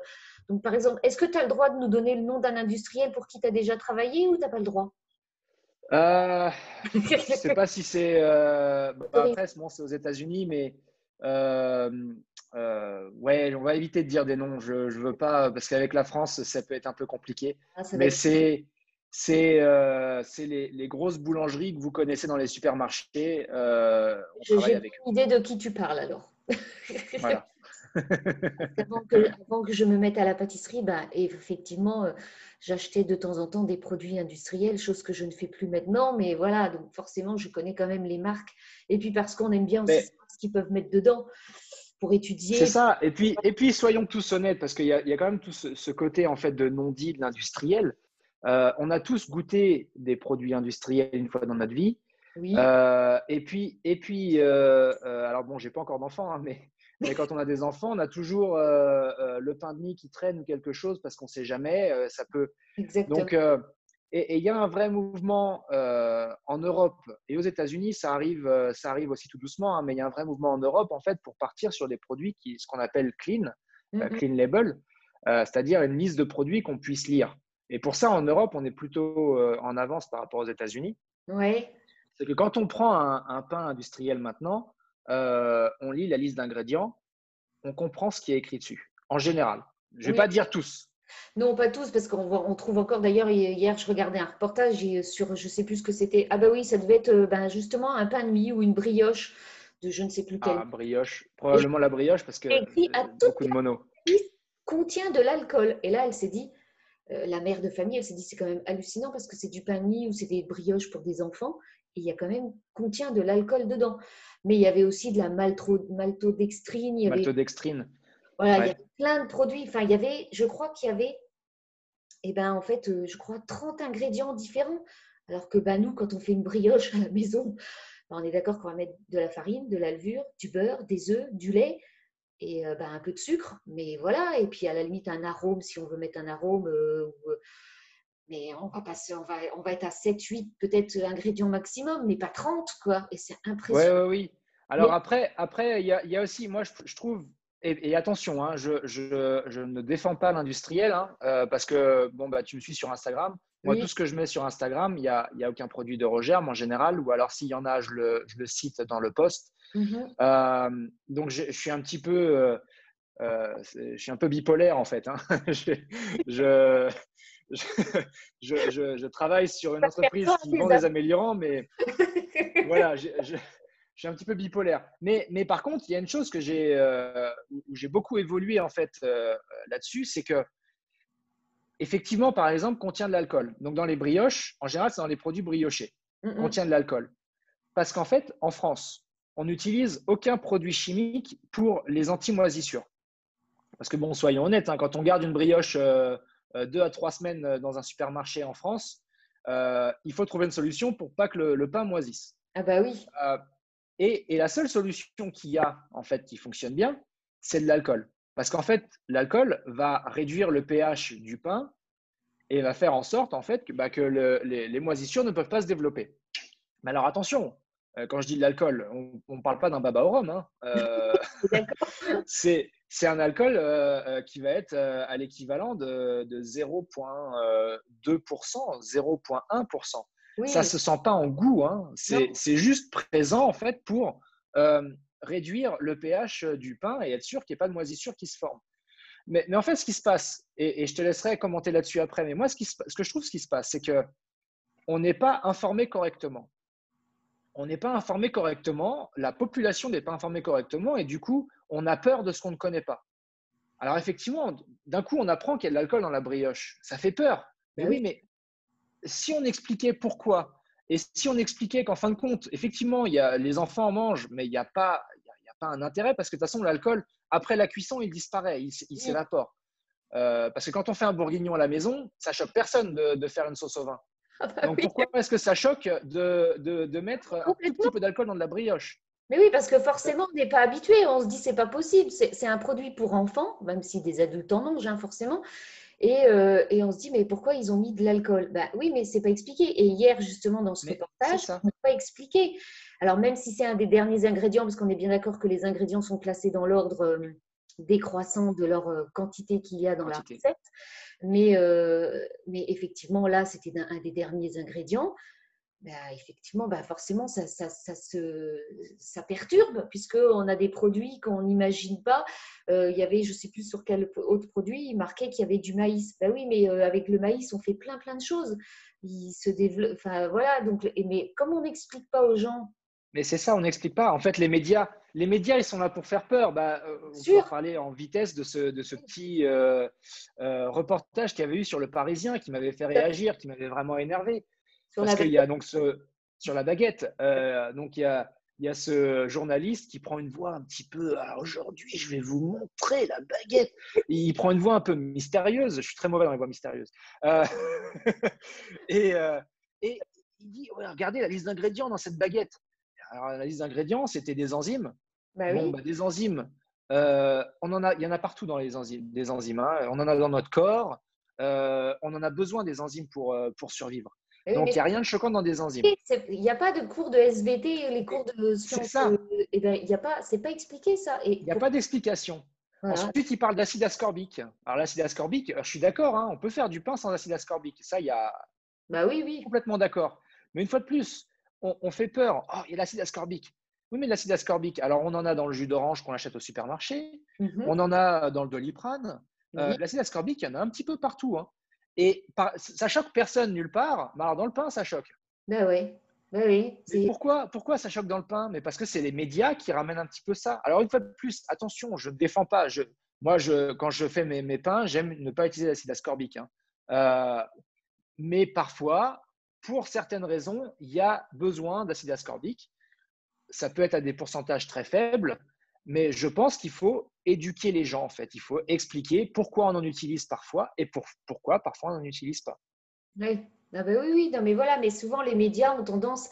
S1: Donc, par exemple, est-ce que tu as le droit de nous donner le nom d'un industriel pour qui tu as déjà travaillé ou tu n'as pas le droit?
S3: Euh, Je ne sais pas si c'est. Euh, bah, (laughs) après, c'est aux États-Unis, mais. Euh, ouais, on va éviter de dire des noms. Je ne veux pas, parce qu'avec la France, ça peut être un peu compliqué. Ah, mais c'est c'est euh, les, les, grosses boulangeries que vous connaissez dans les supermarchés.
S1: Euh, J'ai une idée de qui tu parles alors. (laughs) Voilà. (laughs) avant, que, je me mette à la pâtisserie, bah, effectivement, euh, j'achetais de temps en temps des produits industriels, chose que je ne fais plus maintenant. Mais voilà, donc forcément, je connais quand même les marques. Et puis parce qu'on aime bien aussi ce qu'ils peuvent mettre dedans pour étudier.
S3: C'est ça. Et puis, et puis, soyons tous honnêtes, parce qu'il y, y, a quand même tout ce, ce côté en fait de non-dit de l'industriel. Euh, on a tous goûté des produits industriels une fois dans notre vie. Euh, et puis, et puis euh, alors bon, j'ai pas encore d'enfants, hein, mais, mais, quand on a des enfants, on a toujours le pain de mie qui traîne ou quelque chose parce qu'on ne sait jamais. ça peut.
S1: Exactement.
S3: Donc, et il y a un vrai mouvement en Europe et aux États-Unis, ça arrive, ça arrive aussi tout doucement, hein, mais il y a un vrai mouvement en Europe en fait pour partir sur des produits qui, ce qu'on appelle clean, mm-hmm. clean label, c'est-à-dire une liste de produits qu'on puisse lire. Et pour ça, en Europe, on est plutôt euh, en avance par rapport aux États-Unis.
S1: Oui.
S3: C'est que quand on prend un, pain industriel maintenant, euh, on lit la liste d'ingrédients, on comprend ce qui est écrit dessus, en général. Je ne vais pas dire tous.
S1: Non, pas tous, parce qu'on trouve encore, d'ailleurs, hier, je regardais un reportage sur, je ne sais plus ce que c'était. Ah bah oui, ça devait être euh, ben, justement un pain de mie ou une brioche de je ne sais plus quelle.
S3: Ah, brioche, probablement la brioche, parce que écrit à beaucoup de mono.
S1: contient de l'alcool. Et là, elle s'est dit, euh, la mère de famille, elle s'est dit c'est quand même hallucinant parce que c'est du pain ou c'est des brioches pour des enfants il y a quand même contient de l'alcool dedans. Mais il y avait aussi de la maltodextrine. Il y avait,
S3: maltodextrine.
S1: Voilà, il y avait plein de produits. Enfin, il y avait, je crois qu'il y avait, eh ben, en fait, euh, je crois 30 ingrédients différents. Alors que ben, nous, quand on fait une brioche à la maison, ben, on est d'accord qu'on va mettre de la farine, de la levure, du beurre, des œufs, du lait et bah, un peu de sucre, mais voilà, et puis à la limite un arôme si on veut mettre un arôme. Euh, mais on va passer, on va, on va être à 7, 8 peut-être ingrédients maximum, mais pas 30, quoi. Et c'est impressionnant.
S3: Oui, oui, oui. Alors après, après, il y a, y a, aussi, moi, je, trouve, et, attention, hein, je, je, je, ne défends pas l'industriel, hein, euh, parce que, bon, bah, tu me suis sur Instagram. Moi, tout ce que je mets sur Instagram, il n'y a, y a, aucun produit de Rogerme en général, ou alors s'il y en a, je le, le, cite dans le post. Mm-hmm. Euh, donc, je, suis un petit peu, euh, euh, je suis un peu bipolaire en fait. Hein. (laughs) je, je, je, travaille sur une entreprise qui vend des améliorants, mais (laughs) voilà, je, suis un petit peu bipolaire. Mais, mais par contre, il y a une chose que j'ai, euh, où j'ai beaucoup évolué en fait euh, là-dessus, c'est que effectivement, par exemple, contient de l'alcool. Donc dans les brioches, en général, c'est dans les produits briochés, contient de l'alcool. Parce qu'en fait, en France, on n'utilise aucun produit chimique pour les anti-moisissures. Parce que bon, soyons honnêtes, hein, quand on garde une brioche euh, deux à trois semaines euh, dans un supermarché en France, il faut trouver une solution pour pas que le, pain moisisse.
S1: Ah bah oui.
S3: Et, et, la seule solution qu'il y a en fait qui fonctionne bien, c'est de l'alcool. Parce qu'en fait, l'alcool va réduire le pH du pain et va faire en sorte en fait que, bah, que les, moisissures ne peuvent pas se développer. Mais alors attention, quand je dis de l'alcool, on ne parle pas d'un baba au rhum. Hein. (laughs) (laughs) c'est c'est un alcool euh, euh, qui va être euh, à l'équivalent de, 0,2%, 0,1%. Ça ne se sent pas en goût, hein. c'est juste présent en fait pour réduire le pH du pain et être sûr qu'il n'y ait pas de moisissure qui se forme. Mais, en fait, ce qui se passe, et, je te laisserai commenter là-dessus après, mais moi, ce, ce que je trouve ce qui se passe, c'est qu'on n'est pas informé correctement on n'est pas informé correctement, la population n'est pas informée correctement et du coup, on a peur de ce qu'on ne connaît pas. Alors effectivement, d'un coup, on apprend qu'il y a de l'alcool dans la brioche. Ça fait peur. Mais oui, mais si on expliquait pourquoi et si on expliquait qu'en fin de compte, effectivement, il y a, les enfants en mangent, mais il n'y a, pas, il a pas un intérêt parce que de toute façon, l'alcool, après la cuisson, il disparaît, il, s'évapore. Euh, parce que quand on fait un bourguignon à la maison, ça choque personne de faire une sauce au vin. Ah bah Donc pourquoi est-ce que ça choque de, de, mettre un petit peu d'alcool dans de la brioche?
S1: Mais oui, parce que forcément, on n'est pas habitué. On se dit, c'est pas possible. C'est un produit pour enfants, même si des adultes en mangent, hein, forcément. Et, euh, et, on se dit, mais pourquoi ils ont mis de l'alcool? Bah, Oui, mais c'est pas expliqué. Et hier, justement, dans ce reportage, on n'a pas expliqué. Alors, même si c'est un des derniers ingrédients, parce qu'on est bien d'accord que les ingrédients sont classés dans l'ordre euh, décroissant de leur euh, quantité qu'il y a dans la recette, mais, euh, mais effectivement, là, c'était un, des derniers ingrédients. Bah, effectivement, bah, forcément, ça, ça, ça, se, perturbe, puisqu'on a des produits qu'on n'imagine pas. Euh, il y avait, je ne sais plus sur quel autre produit, il marquait qu'il y avait du maïs. Ben oui, mais euh, avec le maïs, on fait plein, plein de choses. Il se développe. Enfin, voilà. Donc, mais comme on n'explique pas aux gens
S3: mais c'est ça, on n'explique pas. En fait, les médias, les médias, ils sont là pour faire peur. Bah, euh, on peut parler en vitesse de ce, de ce petit euh, euh, reportage qu'il y avait eu sur le Parisien qui m'avait fait réagir, qui m'avait vraiment énervé. Parce qu'il y a donc ce, sur la baguette, donc il y a, il y a ce journaliste qui prend une voix un petit peu. Alors aujourd'hui, je vais vous montrer la baguette. Il prend une voix un peu mystérieuse. Je suis très mauvais dans les voix mystérieuses. (laughs) et, et il dit Regardez la liste d'ingrédients dans cette baguette alors, la liste d'ingrédients, c'était des enzymes. Bah bon, bah, des enzymes, euh, on en a, il y en a partout dans les enzymes, des enzymes. Hein. On en a dans notre corps. Euh, on en a besoin des enzymes pour, euh, pour survivre. Donc, il n'y a rien de choquant dans des enzymes.
S1: Il n'y a pas de cours de SVT, les cours de sciences. Ça. Eh ben, il y a pas, c'est pas expliqué ça.
S3: Il n'y a pas d'explication. Ensuite, il parle d'acide ascorbique. Alors, l'acide ascorbique, je suis d'accord, hein, on peut faire du pain sans acide ascorbique. Ça, il y a.
S1: Bah oui, oui.
S3: Complètement d'accord. Mais une fois de plus, on, fait peur. Oh, il y a l'acide ascorbique. Oui, mais l'acide ascorbique, alors on en a dans le jus d'orange qu'on achète au supermarché, mhm. on en a dans le doliprane. Euh, l'acide ascorbique, il y en a un petit peu partout. Hein. Et ça choque personne nulle part, mais alors dans le pain, ça choque.
S1: Ben oui. Ben oui
S3: pourquoi, pourquoi ça choque dans le pain? Mais parce que c'est les médias qui ramènent un petit peu ça. Alors une fois de plus, attention, je ne défends pas. Je, moi, je, quand je fais mes, mes pains, j'aime ne pas utiliser l'acide ascorbique. Hein. Euh, mais parfois, pour certaines raisons, il y a besoin d'acide ascorbique. Ça peut être à des pourcentages très faibles, mais je pense qu'il faut éduquer les gens, en fait. Il faut expliquer pourquoi on en utilise parfois et pourquoi parfois on n'en utilise pas.
S1: Oui, ah ben oui, oui, non, mais voilà, mais souvent les médias ont tendance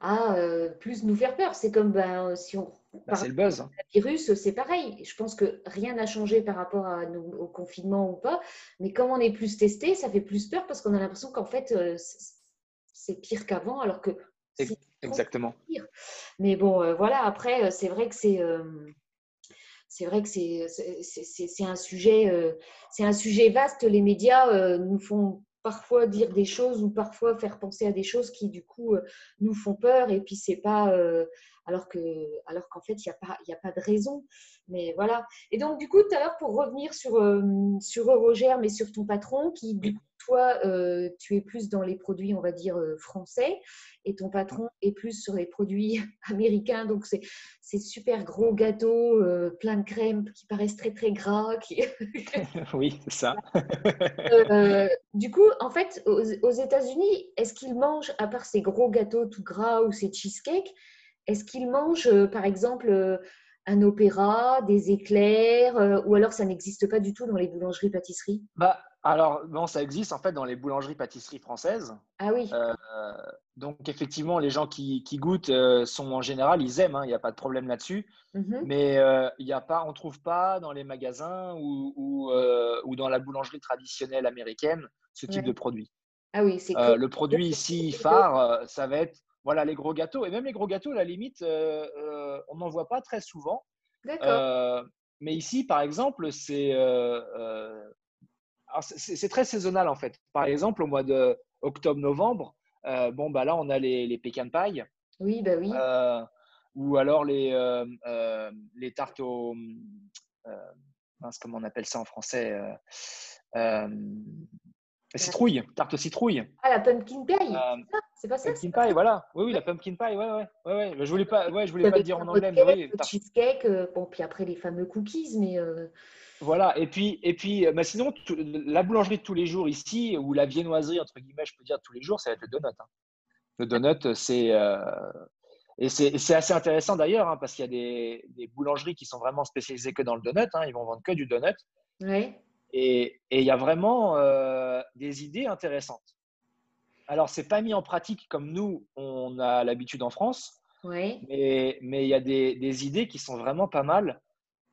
S1: à euh, plus nous faire peur. C'est comme ben, si on
S3: Bah, c'est le buzz.
S1: Le virus, c'est pareil. Je pense que rien n'a changé par rapport à au confinement ou pas. Mais comme on est plus testé, ça fait plus peur parce qu'on a l'impression qu'en fait, euh, c'est pire qu'avant, alors que.
S3: Exactement.
S1: Pire. Mais bon, euh, voilà, après, euh, c'est vrai que c'est. c'est vrai que c'est un sujet, c'est un sujet vaste. Les médias nous font parfois dire des choses ou parfois faire penser à des choses qui du coup nous font peur et puis c'est pas alors que alors qu'en fait il n'y a pas il a pas de raison mais voilà et donc du coup tout à l'heure pour revenir sur sur Roger mais sur ton patron qui du coup toi, euh, tu es plus dans les produits, on va dire, euh, français, et ton patron est plus sur les produits (laughs) américains. Donc, c'est super gros gâteaux, euh, plein de crème qui paraissent très, très gras. (laughs) (laughs)
S3: oui, c'est ça.
S1: du coup, en fait, aux, États-Unis, est-ce qu'ils mangent, à part ces gros gâteaux tout gras ou ces cheesecakes, est-ce qu'ils mangent, par exemple, un opéra, des éclairs, ou alors ça n'existe pas du tout dans les boulangeries-pâtisseries?
S3: Bah, alors, non, ça existe en fait dans les boulangeries-pâtisseries françaises.
S1: Ah oui. Euh,
S3: donc, effectivement, les gens qui, goûtent euh, sont en général, ils aiment, hein, il n'y a pas de problème là-dessus. Mhm. Mais euh, il y a pas, on ne trouve pas dans les magasins ou, ou, dans la boulangerie traditionnelle américaine ce type de produit.
S1: Ah oui, c'est
S3: Le produit ici phare, ça va être voilà, les gros gâteaux. Et même les gros gâteaux, à la limite, on n'en voit pas très souvent.
S1: D'accord.
S3: mais ici, par exemple, c'est c'est très saisonnal en fait. Par exemple, au mois de octobre-novembre, euh, bon, bah là, on a les, les pecan pie.
S1: Oui, bah oui.
S3: Euh, ou alors les, euh, les tartes au. comment on appelle ça en français Citrouille, tarte aux citrouilles.
S1: Ah, la pumpkin pie C'est pas ça
S3: Pumpkin pie, voilà. Oui, oui, la pumpkin pie, ouais, ouais. ouais, ouais. Je voulais pas, ouais, je voulais pas dire en anglais. Mais oui,
S1: cheesecake, bon, puis après les fameux cookies, mais.
S3: Voilà, et puis, et puis bah sinon, la boulangerie de tous les jours ici, ou la viennoiserie, entre guillemets, je peux dire tous les jours, ça va être le donut. Hein. Le donut, c'est. Euh, et c'est assez intéressant d'ailleurs, hein, parce qu'il y a des, des, boulangeries qui sont vraiment spécialisées que dans le donut. Hein, ils vont vendre que du donut.
S1: Oui.
S3: Et, et il y a vraiment euh, des idées intéressantes. Alors, c'est pas mis en pratique comme nous, on a l'habitude en France.
S1: Oui.
S3: Mais, mais il y a des, des idées qui sont vraiment pas mal.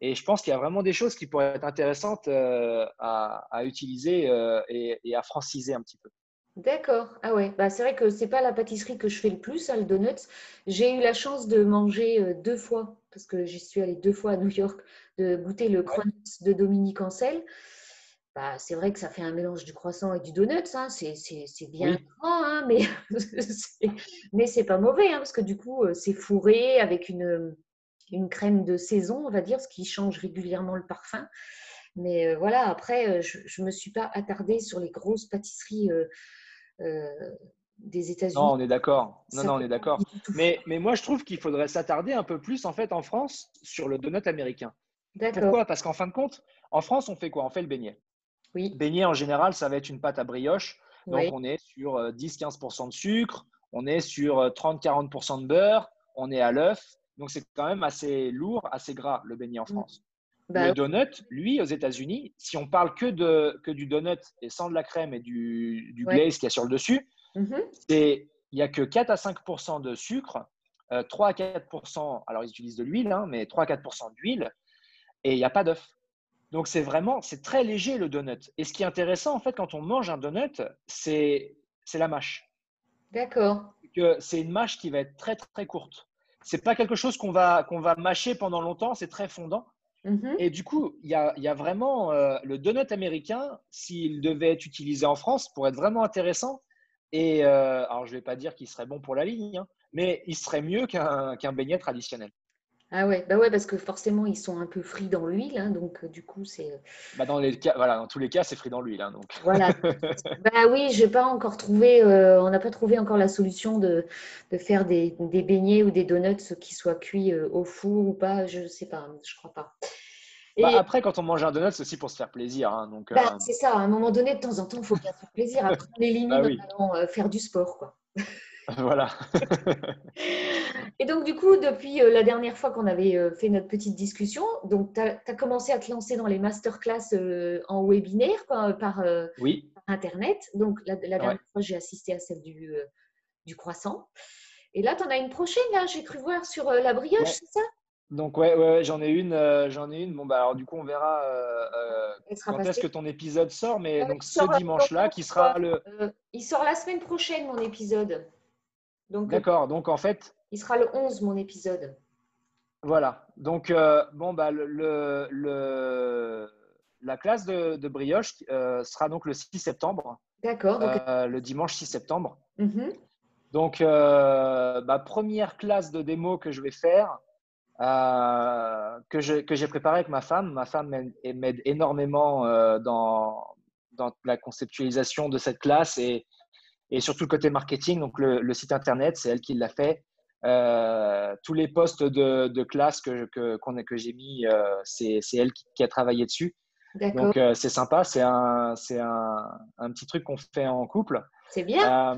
S3: Et je pense qu'il y a vraiment des choses qui pourraient être intéressantes euh, à, utiliser euh, et, à franciser un petit peu.
S1: D'accord. Ah ouais. Bah, c'est vrai que c'est pas la pâtisserie que je fais le plus, hein, le donuts. J'ai eu la chance de manger euh, deux fois, parce que j'y suis allée deux fois à New York, de goûter le croissant de Dominique Ancel. Bah, c'est vrai que ça fait un mélange du croissant et du donut. Hein. C'est bien grand, hein, mais (laughs) mais c'est pas mauvais, hein, parce que du coup, c'est fourré avec une une crème de saison, on va dire, ce qui change régulièrement le parfum. Mais euh, voilà, après, euh, je ne me suis pas attardée sur les grosses pâtisseries euh, des États-Unis.
S3: Non, on est d'accord. Non, non, on est d'accord. Mais, mais moi, je trouve qu'il faudrait s'attarder un peu plus, en fait, en France, sur le donut américain. Pourquoi? Parce qu'en fin de compte, en France, on fait quoi? On fait le beignet.
S1: Oui.
S3: Beignet, en général, ça va être une pâte à brioche. Donc, on est sur 10-15% de sucre, on est sur 30-40% de beurre, on est à l'œuf. Donc, c'est quand même assez lourd, assez gras, le beignet en mm. France. Bah le donut, lui, aux États-Unis, si on parle que, de, que du donut et sans de la crème et du, du glaze qu'il y a sur le dessus, mm-hmm. il n'y a que 4 à 5% de sucre, 3 euh, à 4% alors ils utilisent de l'huile, hein, mais 3 à 4% d'huile, et il n'y a pas d'œuf. Donc, c'est vraiment, c'est très léger le donut. Et ce qui est intéressant, en fait, quand on mange un donut, c'est la mâche.
S1: D'accord.
S3: C'est une mâche qui va être très, très courte c'est pas quelque chose qu'on va, qu'on va mâcher pendant longtemps, c'est très fondant. Mm-hmm. Et du coup, il y a, y a, vraiment euh, le donut américain, s'il devait être utilisé en France, pour être vraiment intéressant. Et euh, alors, je ne vais pas dire qu'il serait bon pour la ligne, hein, mais il serait mieux qu'un beignet traditionnel.
S1: Ah ouais, bah ouais, parce que forcément ils sont un peu frits dans l'huile, hein, donc euh, du coup c'est. Euh,
S3: bah dans les cas, voilà, dans tous les cas c'est frit dans l'huile, hein, donc.
S1: Voilà. (laughs) bah oui, j'ai pas encore trouvé, euh, on n'a pas trouvé encore la solution de, de faire des, des, beignets ou des donuts qui soient cuits au four ou pas, je sais pas, je crois pas.
S3: Bah, après, quand on mange un donut, c'est aussi pour se faire plaisir. Hein, donc,
S1: bah, C'est ça, à un moment donné, de temps en temps, il faut bien se faire plaisir. (laughs) Après, on élimine bah oui. faire du sport. Quoi. (laughs)
S3: voilà. (laughs)
S1: Et donc, du coup, depuis euh, la dernière fois qu'on avait euh, fait notre petite discussion, donc tu as, commencé à te lancer dans les masterclass euh, en webinaire par,
S3: oui.
S1: Internet. Donc, la, dernière fois, j'ai assisté à celle du, du croissant. Et là, tu en as une prochaine, là, j'ai cru voir sur la brioche, c'est ça?
S3: Donc ouais, ouais, j'en ai une, euh, j'en ai une. Bon bah alors du coup on verra euh, quand est-ce que ton épisode sort, mais donc ce dimanche-là qui sera le.
S1: il sort la semaine prochaine mon épisode.
S3: Donc. D'accord. Donc en fait.
S1: Il sera le 11 mon épisode.
S3: Voilà. Donc bon bah le, le, la classe de, de brioche sera donc le 6 septembre.
S1: D'accord.
S3: le dimanche 6 septembre. Mm-hmm. Donc ma première classe de démo que je vais faire. Euh, que j'ai préparé avec ma femme. Ma femme m'aide énormément euh, dans, dans, la conceptualisation de cette classe et, et surtout le côté marketing. Donc, le, site internet, c'est elle qui l'a fait. Euh, tous les postes de, de classe que, que, que j'ai mis, c'est elle qui, a travaillé dessus. Donc, c'est sympa. C'est un, un, un, petit truc qu'on fait en couple.
S1: C'est bien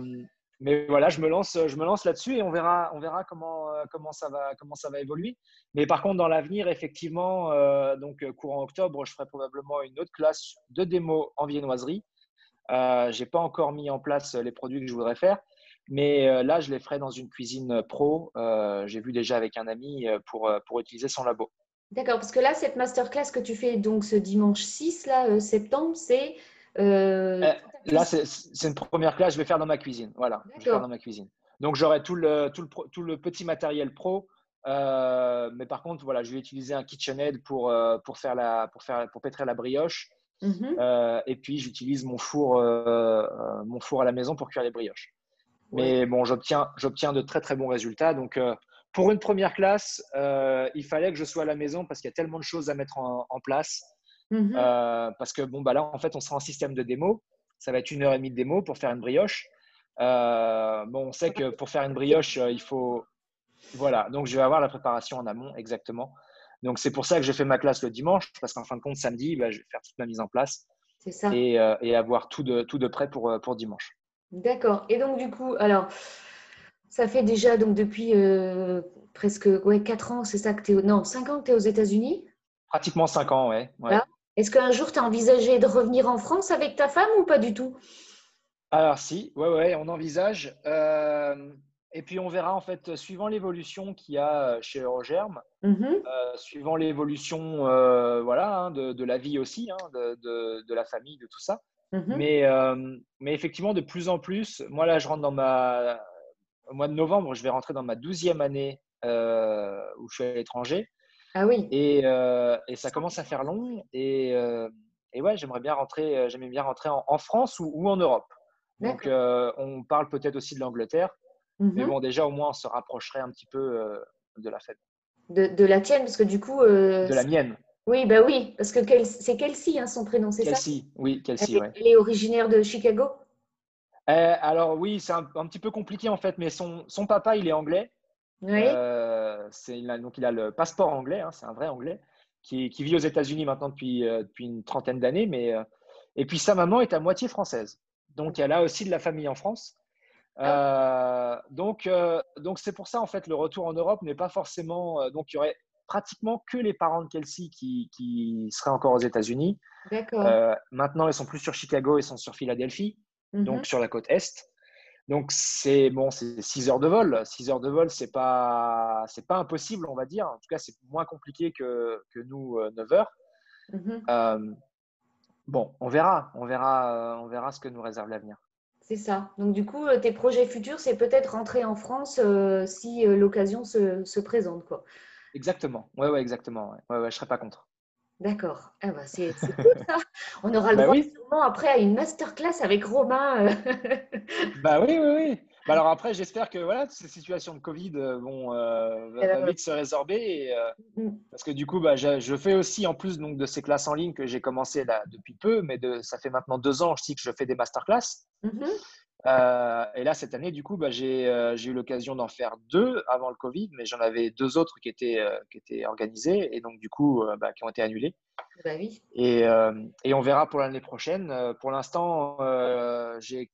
S3: mais voilà, je me lance, je me lance là-dessus et on verra, on verra comment, euh, comment, ça va, comment ça va évoluer. Mais par contre, dans l'avenir, effectivement, euh, donc euh, courant octobre, je ferai probablement une autre classe de démo en viennoiserie. Euh, j'ai pas encore mis en place les produits que je voudrais faire, mais là, je les ferai dans une cuisine pro. J'ai vu déjà avec un ami pour, pour utiliser son labo.
S1: D'accord, parce que là, cette masterclass que tu fais donc ce dimanche 6 là, septembre, c'est euh,
S3: là, c'est une première classe, je vais faire dans ma cuisine. Voilà, je vais faire dans ma cuisine. Donc, j'aurai tout le, tout, le, tout le petit matériel pro. Euh, mais par contre, voilà, je vais utiliser un KitchenAid pour, euh, pour, faire la, pour, faire, pour pétrir la brioche. Mhm. et puis, j'utilise mon, four, mon four à la maison pour cuire les brioches. Mais bon, j'obtiens de très, très bons résultats. Donc, pour une première classe, il fallait que je sois à la maison parce qu'il y a tellement de choses à mettre en, en place. Euh, parce que bon, bah là, en fait, on sera en système de démo. Ça va être une heure et demie de démo pour faire une brioche. Euh, bon, on sait que pour faire une brioche, euh, il faut. Voilà, donc je vais avoir la préparation en amont, exactement. Donc c'est pour ça que j'ai fait ma classe le dimanche, parce qu'en fin de compte, samedi, bah, je vais faire toute ma mise en place.
S1: Ça.
S3: Et, et, avoir tout de, tout de prêt pour, pour dimanche.
S1: D'accord. Et donc, du coup, alors, ça fait déjà donc depuis presque ouais, 4 ans, c'est ça que tu es. Non, 5 ans que tu es aux États-Unis?
S3: Pratiquement 5 ans, ouais.
S1: ouais. Est-ce qu'un jour, tu as envisagé de revenir en France avec ta femme ou pas du tout?
S3: Alors, si, ouais, ouais, on envisage. Euh, et puis, on verra, en fait, suivant l'évolution qu'il y a chez Eurogerm, mhm. euh, suivant l'évolution euh, voilà, hein, de, la vie aussi, hein, de, de, la famille, de tout ça. Mhm. mais, mais effectivement, de plus en plus, moi, là, je rentre dans ma. Au mois de novembre, je vais rentrer dans ma douzième année où je suis à l'étranger.
S1: Ah oui.
S3: Et, euh, et, ça commence à faire long. Et, euh, et ouais, j'aimerais bien rentrer, euh, bien rentrer en, France ou, ou, en Europe. Donc, on parle peut-être aussi de l'Angleterre. Mais mhm. bon, déjà, au moins, on se rapprocherait un petit peu de la fête.
S1: De, de, la tienne, parce que du coup.
S3: de la mienne.
S1: Oui, bah oui, parce que c'est Kelsey, hein, son prénom, c'est ça?
S3: Kelsey, oui, Kelsey, elle, ouais.
S1: elle est originaire de Chicago?
S3: Alors oui, c'est un, un, petit peu compliqué en fait, mais son, son papa, il est anglais.
S1: Oui.
S3: Euh, il a, donc il a le passeport anglais, hein, c'est un vrai anglais, qui, vit aux États-Unis maintenant depuis, euh, depuis une trentaine d'années. Mais, euh, et puis sa maman est à moitié française. Donc elle a aussi de la famille en France. Ah. donc donc c'est pour ça en fait le retour en Europe n'est pas forcément. donc il y aurait pratiquement que les parents de Kelsey qui, qui seraient encore aux États-Unis. maintenant ils sont plus sur Chicago, ils sont sur Philadelphie, donc mhm. sur la côte est. Donc, c'est bon, c'est 6 heures de vol. 6 heures de vol, c'est pas, c'est pas impossible, on va dire. En tout cas, c'est moins compliqué que, que nous, 9 euh, heures. Mhm. Euh, bon, on verra. On verra, euh, on verra ce que nous réserve l'avenir.
S1: C'est ça. Donc, du coup, tes projets futurs, c'est peut-être rentrer en France si l'occasion se, se, présente. Quoi.
S3: Exactement. Ouais, ouais, exactement. Ouais. Ouais, ouais, je serais pas contre.
S1: D'accord. Ah bah c'est cool ça. On aura le bah droit sûrement après à une masterclass avec Romain. Euh.
S3: bah oui, oui, oui. Bah alors après, j'espère que voilà, ces situations de Covid euh, vont euh, vite se résorber. Mm. Parce que du coup, bah, je, fais aussi, en plus donc, de ces classes en ligne que j'ai commencé là depuis peu, mais de, ça fait maintenant deux ans aussi que je fais des masterclass. Mm-hmm. Euh, et là, cette année, du coup, bah, euh, j'ai eu l'occasion d'en faire deux avant le Covid, mais j'en avais deux autres qui étaient, euh, qui étaient organisées et donc, du coup, bah, qui ont été annulées.
S1: Bah oui.
S3: et, et, on verra pour l'année prochaine. pour l'instant, j'ai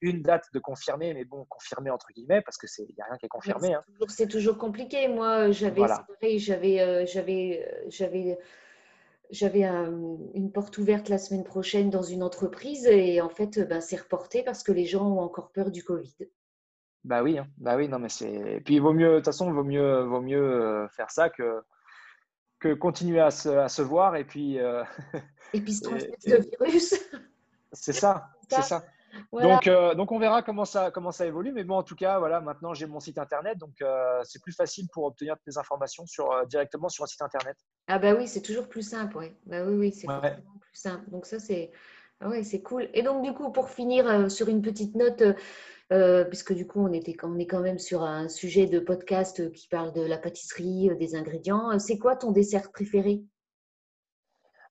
S3: une date de confirmer, mais bon, confirmée entre guillemets, parce qu'il n'y a rien qui est confirmé.
S1: C'est toujours, toujours, compliqué. Moi, j'avais j'avais j'avais j'avais une porte ouverte la semaine prochaine dans une entreprise et en fait, ben, c'est reporté parce que les gens ont encore peur du Covid.
S3: Bah oui, hein. bah oui, non, mais c'est. Puis il vaut mieux, de toute façon, il vaut mieux, vaut mieux euh, faire ça que, que continuer à se, à se voir et puis. euh,
S1: Et puis se (laughs)
S3: Et-
S1: transmettre
S3: et-
S1: le virus.
S3: C'est ça, c'est ça.
S1: Voilà.
S3: Donc, euh, donc on verra comment ça, comment ça évolue. Mais bon, en tout cas, voilà, maintenant j'ai mon site internet, donc euh, c'est plus facile pour obtenir des informations sur, euh, directement sur un site internet.
S1: Ah bah oui, c'est toujours plus simple, ouais. Bah oui, oui, c'est
S3: Ouais.
S1: plus simple. Donc ça, c'est ah ouais, c'est cool. Et donc du coup, pour finir sur une petite note, euh, puisque du coup, on était, on est quand même sur un sujet de podcast euh, qui parle de la pâtisserie, euh, des ingrédients. C'est quoi ton dessert préféré?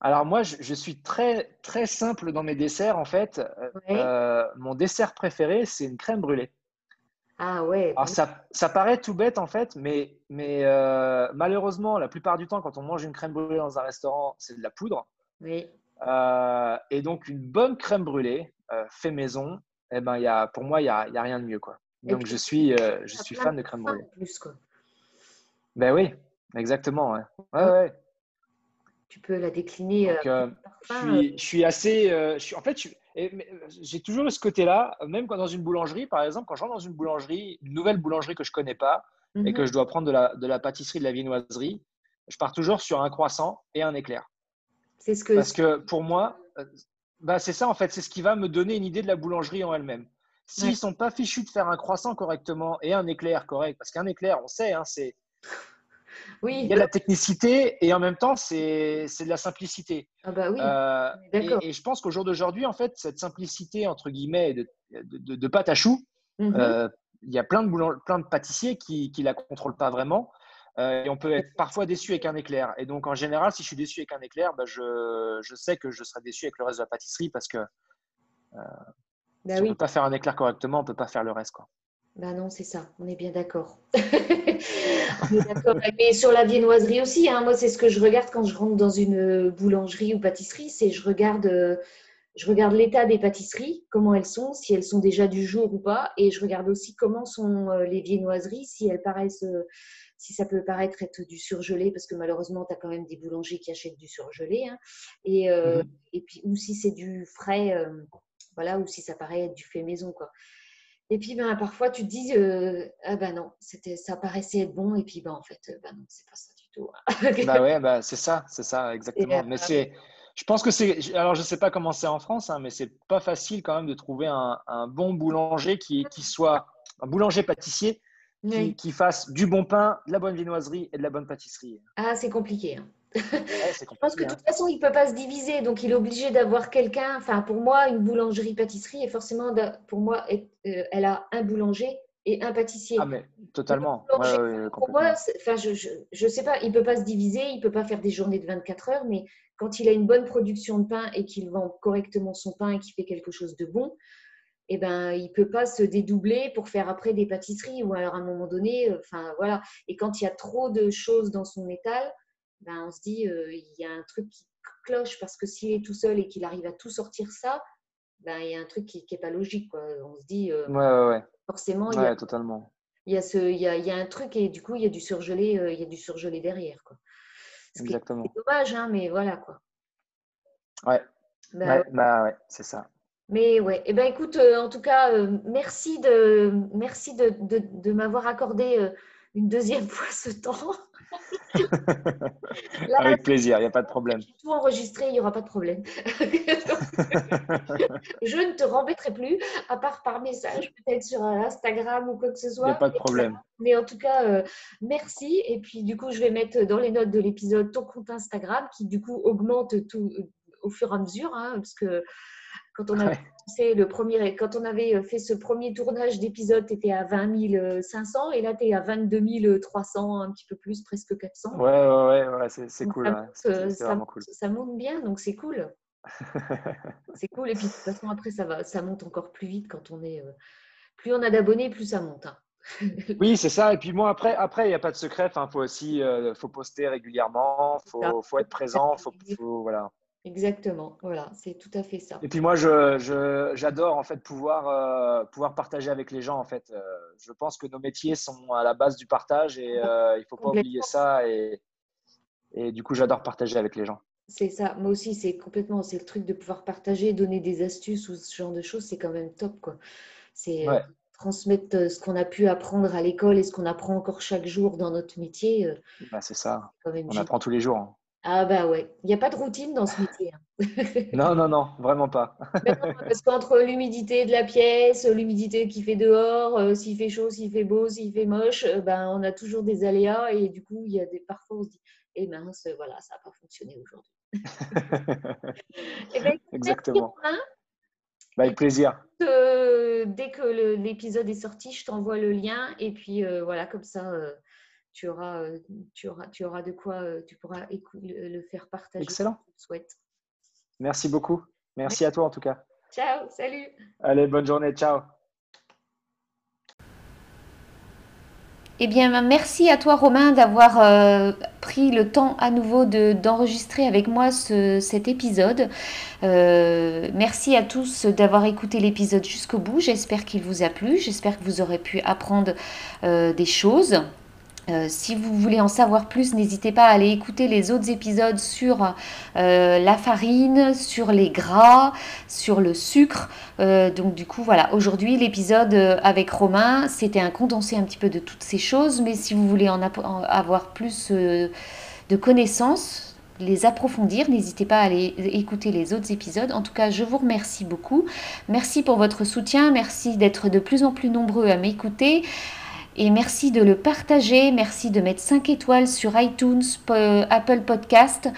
S3: Alors moi, je, je suis très, très simple dans mes desserts, en fait. Euh, mon dessert préféré, c'est une crème brûlée.
S1: Ah ouais,
S3: Alors ça, ça paraît tout bête, en fait, mais, mais euh, malheureusement, la plupart du temps, quand on mange une crème brûlée dans un restaurant, c'est de la poudre.
S1: oui.
S3: Euh, et donc, une bonne crème brûlée, fait maison, eh ben, il y a, pour moi, il n'y a, y a rien de mieux. Quoi. Donc,
S1: puis,
S3: je suis, euh, je suis fan de crème brûlée.
S1: plus, quoi.
S3: Ben oui, exactement. Ouais. Ouais, ouais.
S1: Tu peux la décliner
S3: Donc,
S1: euh,
S3: euh, je, suis, je suis assez. je suis, en fait, j'ai toujours ce côté-là, même quand dans une boulangerie, par exemple, quand je rentre dans une boulangerie, une nouvelle boulangerie que je ne connais pas et que je dois prendre de la, de la pâtisserie, de la viennoiserie, je pars toujours sur un croissant et un éclair.
S1: C'est ce que
S3: Parce que pour moi, bah c'est ça en fait, c'est ce qui va me donner une idée de la boulangerie en elle-même. S'ils ne sont pas fichus de faire un croissant correctement et un éclair correct, parce qu'un éclair, on sait, hein, c'est (laughs)
S1: oui,
S3: il y a de la technicité et en même temps, c'est de la simplicité.
S1: ah bah oui,
S3: Euh, et, et je pense qu'au jour d'aujourd'hui, en fait, cette simplicité, entre guillemets, de, de, de- de pâte à choux,
S1: Mhm.
S3: euh, il y a plein de, plein de pâtissiers qui ne la contrôlent pas vraiment. Euh, et on peut être parfois déçu avec un éclair. Et donc, en général, si je suis déçu avec un éclair, bah, je, je sais que je serai déçu avec le reste de la pâtisserie parce que
S1: Bah
S3: si on ne peut pas faire un éclair correctement, on ne peut pas faire le reste. Quoi.
S1: Bah non, c'est ça, on est bien d'accord. (laughs) On est d'accord. Mais sur la viennoiserie aussi, hein, moi, c'est ce que je regarde quand je rentre dans une boulangerie ou pâtisserie, c'est je regarde, euh, je regarde l'état des pâtisseries, comment elles sont, si elles sont déjà du jour ou pas, et je regarde aussi comment sont euh, les viennoiseries, si elles paraissent, euh, si ça peut paraître être du surgelé, parce que malheureusement, tu as quand même des boulangers qui achètent du surgelé, hein, et, euh,
S3: Mhm.
S1: et puis ou si c'est du frais, euh, voilà, ou si ça paraît être du fait maison, quoi. Et puis, ben, parfois, tu te dis, euh, ah ben non, c'était, ça paraissait être bon, et puis, ben, en fait, ben non, c'est pas ça du tout.
S3: bah ouais, (laughs) bah, c'est ça, c'est ça, exactement. Mais c'est, je pense que c'est, alors je ne sais pas comment c'est en France, hein, mais c'est pas facile quand même de trouver un, un bon boulanger qui, qui soit un boulanger pâtissier qui,
S1: Oui.
S3: qui fasse du bon pain, de la bonne viennoiserie et de la bonne pâtisserie.
S1: Ah, c'est compliqué. hein.
S3: Ouais, (laughs)
S1: Je pense que de
S3: hein.
S1: toute façon, il ne peut pas se diviser, donc il est obligé d'avoir quelqu'un. Enfin, pour moi, une boulangerie-pâtisserie est forcément, pour moi, euh, elle a un boulanger et un pâtissier.
S3: Ah, mais totalement.
S1: Boulanger,
S3: Ouais,
S1: Pour moi, c'est- enfin, je, je, je sais pas, il peut pas se diviser, il peut pas faire des journées de 24 heures, mais quand il a une bonne production de pain et qu'il vend correctement son pain et qu'il fait quelque chose de bon, eh ben, il peut pas se dédoubler pour faire après des pâtisseries ou alors à un moment donné, euh, enfin voilà. Et quand il y a trop de choses dans son étal, ben, on se dit euh, il y a un truc qui cloche parce que s'il est tout seul et qu'il arrive à tout sortir ça, ben, il y a un truc qui n'est pas logique. Quoi. On se dit euh,
S3: Ouais, ouais, ouais.
S1: forcément, il y a
S3: totalement.
S1: il y a ce, il y a, il y a un truc et du coup, il y a du surgelé, euh, il y a du surgelé derrière, quoi. Ce
S3: Exactement.
S1: dommage, hein, mais voilà, quoi.
S3: Ouais, ouais. bah ouais, c'est ça.
S1: Mais ouais, et ben écoute, euh, en tout cas, euh, merci de, merci de, de, de m'avoir accordé euh, une deuxième (laughs) fois ce temps. (laughs) Là,
S3: Avec plaisir, il n'y a pas de problème.
S1: j'ai tout enregistré, il n'y aura pas de problème. (laughs) Je ne te rembêterai plus, à part par message, peut-être sur Instagram ou quoi que ce
S3: Il n'y
S1: soit.
S3: a pas de problème.
S1: Mais en tout cas, euh, merci. Et puis, du coup, je vais mettre dans les notes de l'épisode ton compte Instagram qui, du coup, augmente tout au fur et à mesure. hein, parce que quand on, avait
S3: Ouais.
S1: fait le premier, quand on avait fait ce premier tournage d'épisode, tu étais à 20 500 et là, tu es à 22 300, un petit peu plus, presque 400.
S3: Ouais, ouais, ouais, ouais, c'est cool.
S1: ça
S3: ouais.
S1: euh, ça
S3: cool.
S1: Ça monte bien, donc c'est cool. (laughs) C'est cool. Et puis, de toute façon, après, ça, va, ça monte encore plus vite quand on est. euh, plus on a d'abonnés, plus ça monte. hein. (laughs)
S3: Oui, c'est ça. Et puis moi, après, après, il n'y a pas de secret. Il faut aussi, euh, faut poster régulièrement. Faut, faut être présent. Faut, faut- voilà.
S1: Exactement. Voilà, c'est tout à fait ça.
S3: Et puis moi, je, je- j'adore en fait pouvoir, euh, pouvoir partager avec les gens. En fait, Euh, je pense que nos métiers sont à la base du partage et euh, il faut pas oublier ça. Et, et du coup, j'adore partager avec les gens.
S1: C'est ça. Moi aussi, c'est complètement, c'est le truc de pouvoir partager, donner des astuces ou ce genre de choses, c'est quand même top, quoi. C'est
S3: Ouais.
S1: transmettre ce qu'on a pu apprendre à l'école et ce qu'on apprend encore chaque jour dans notre métier.
S3: Bah, c'est ça. On apprend tous les jours. Hein.
S1: Ah bah ouais, il n'y a pas de routine dans ce métier. Hein. (laughs)
S3: non, non, non, vraiment pas. (laughs)
S1: parce qu'entre l'humidité de la pièce, l'humidité qui fait dehors, euh, s'il fait chaud, s'il fait beau, s'il fait moche, euh, ben, on a toujours des aléas et du coup, il y a des parfois on se dit, eh mince, voilà, ça n'a pas fonctionné aujourd'hui. (laughs)
S3: Eh ben, Exactement. Bah, avec plaisir.
S1: Euh, dès que l'épisode est sorti, je t'envoie le lien et puis voilà, comme ça tu auras, euh, tu auras, tu auras de quoi, euh, tu pourras le faire partager.
S3: Excellent. souhaite. Merci beaucoup. Merci à toi en tout cas.
S1: Ciao, salut.
S3: Allez, bonne journée, ciao.
S1: Eh bien, merci à toi Romain d'avoir euh, pris le temps à nouveau d'enregistrer avec moi cet épisode. merci à tous d'avoir écouté l'épisode jusqu'au bout. J'espère qu'il vous a plu. J'espère que vous aurez pu apprendre des choses. Euh, si vous voulez en savoir plus, n'hésitez pas à aller écouter les autres épisodes sur euh, la farine, sur les gras, sur le sucre. Euh, donc du coup, voilà, aujourd'hui l'épisode avec Romain, c'était un condensé un petit peu de toutes ces choses, mais si vous voulez en, avoir plus de connaissances, les approfondir, n'hésitez pas à aller écouter les autres épisodes. En tout cas, je vous remercie beaucoup. Merci pour votre soutien, merci d'être de plus en plus nombreux à m'écouter. Et merci de le partager, merci de mettre 5 étoiles sur iTunes, Apple Podcast.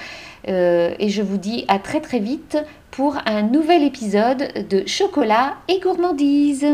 S1: Euh, et je vous dis à très très vite pour un nouvel épisode de Chocolat et gourmandise.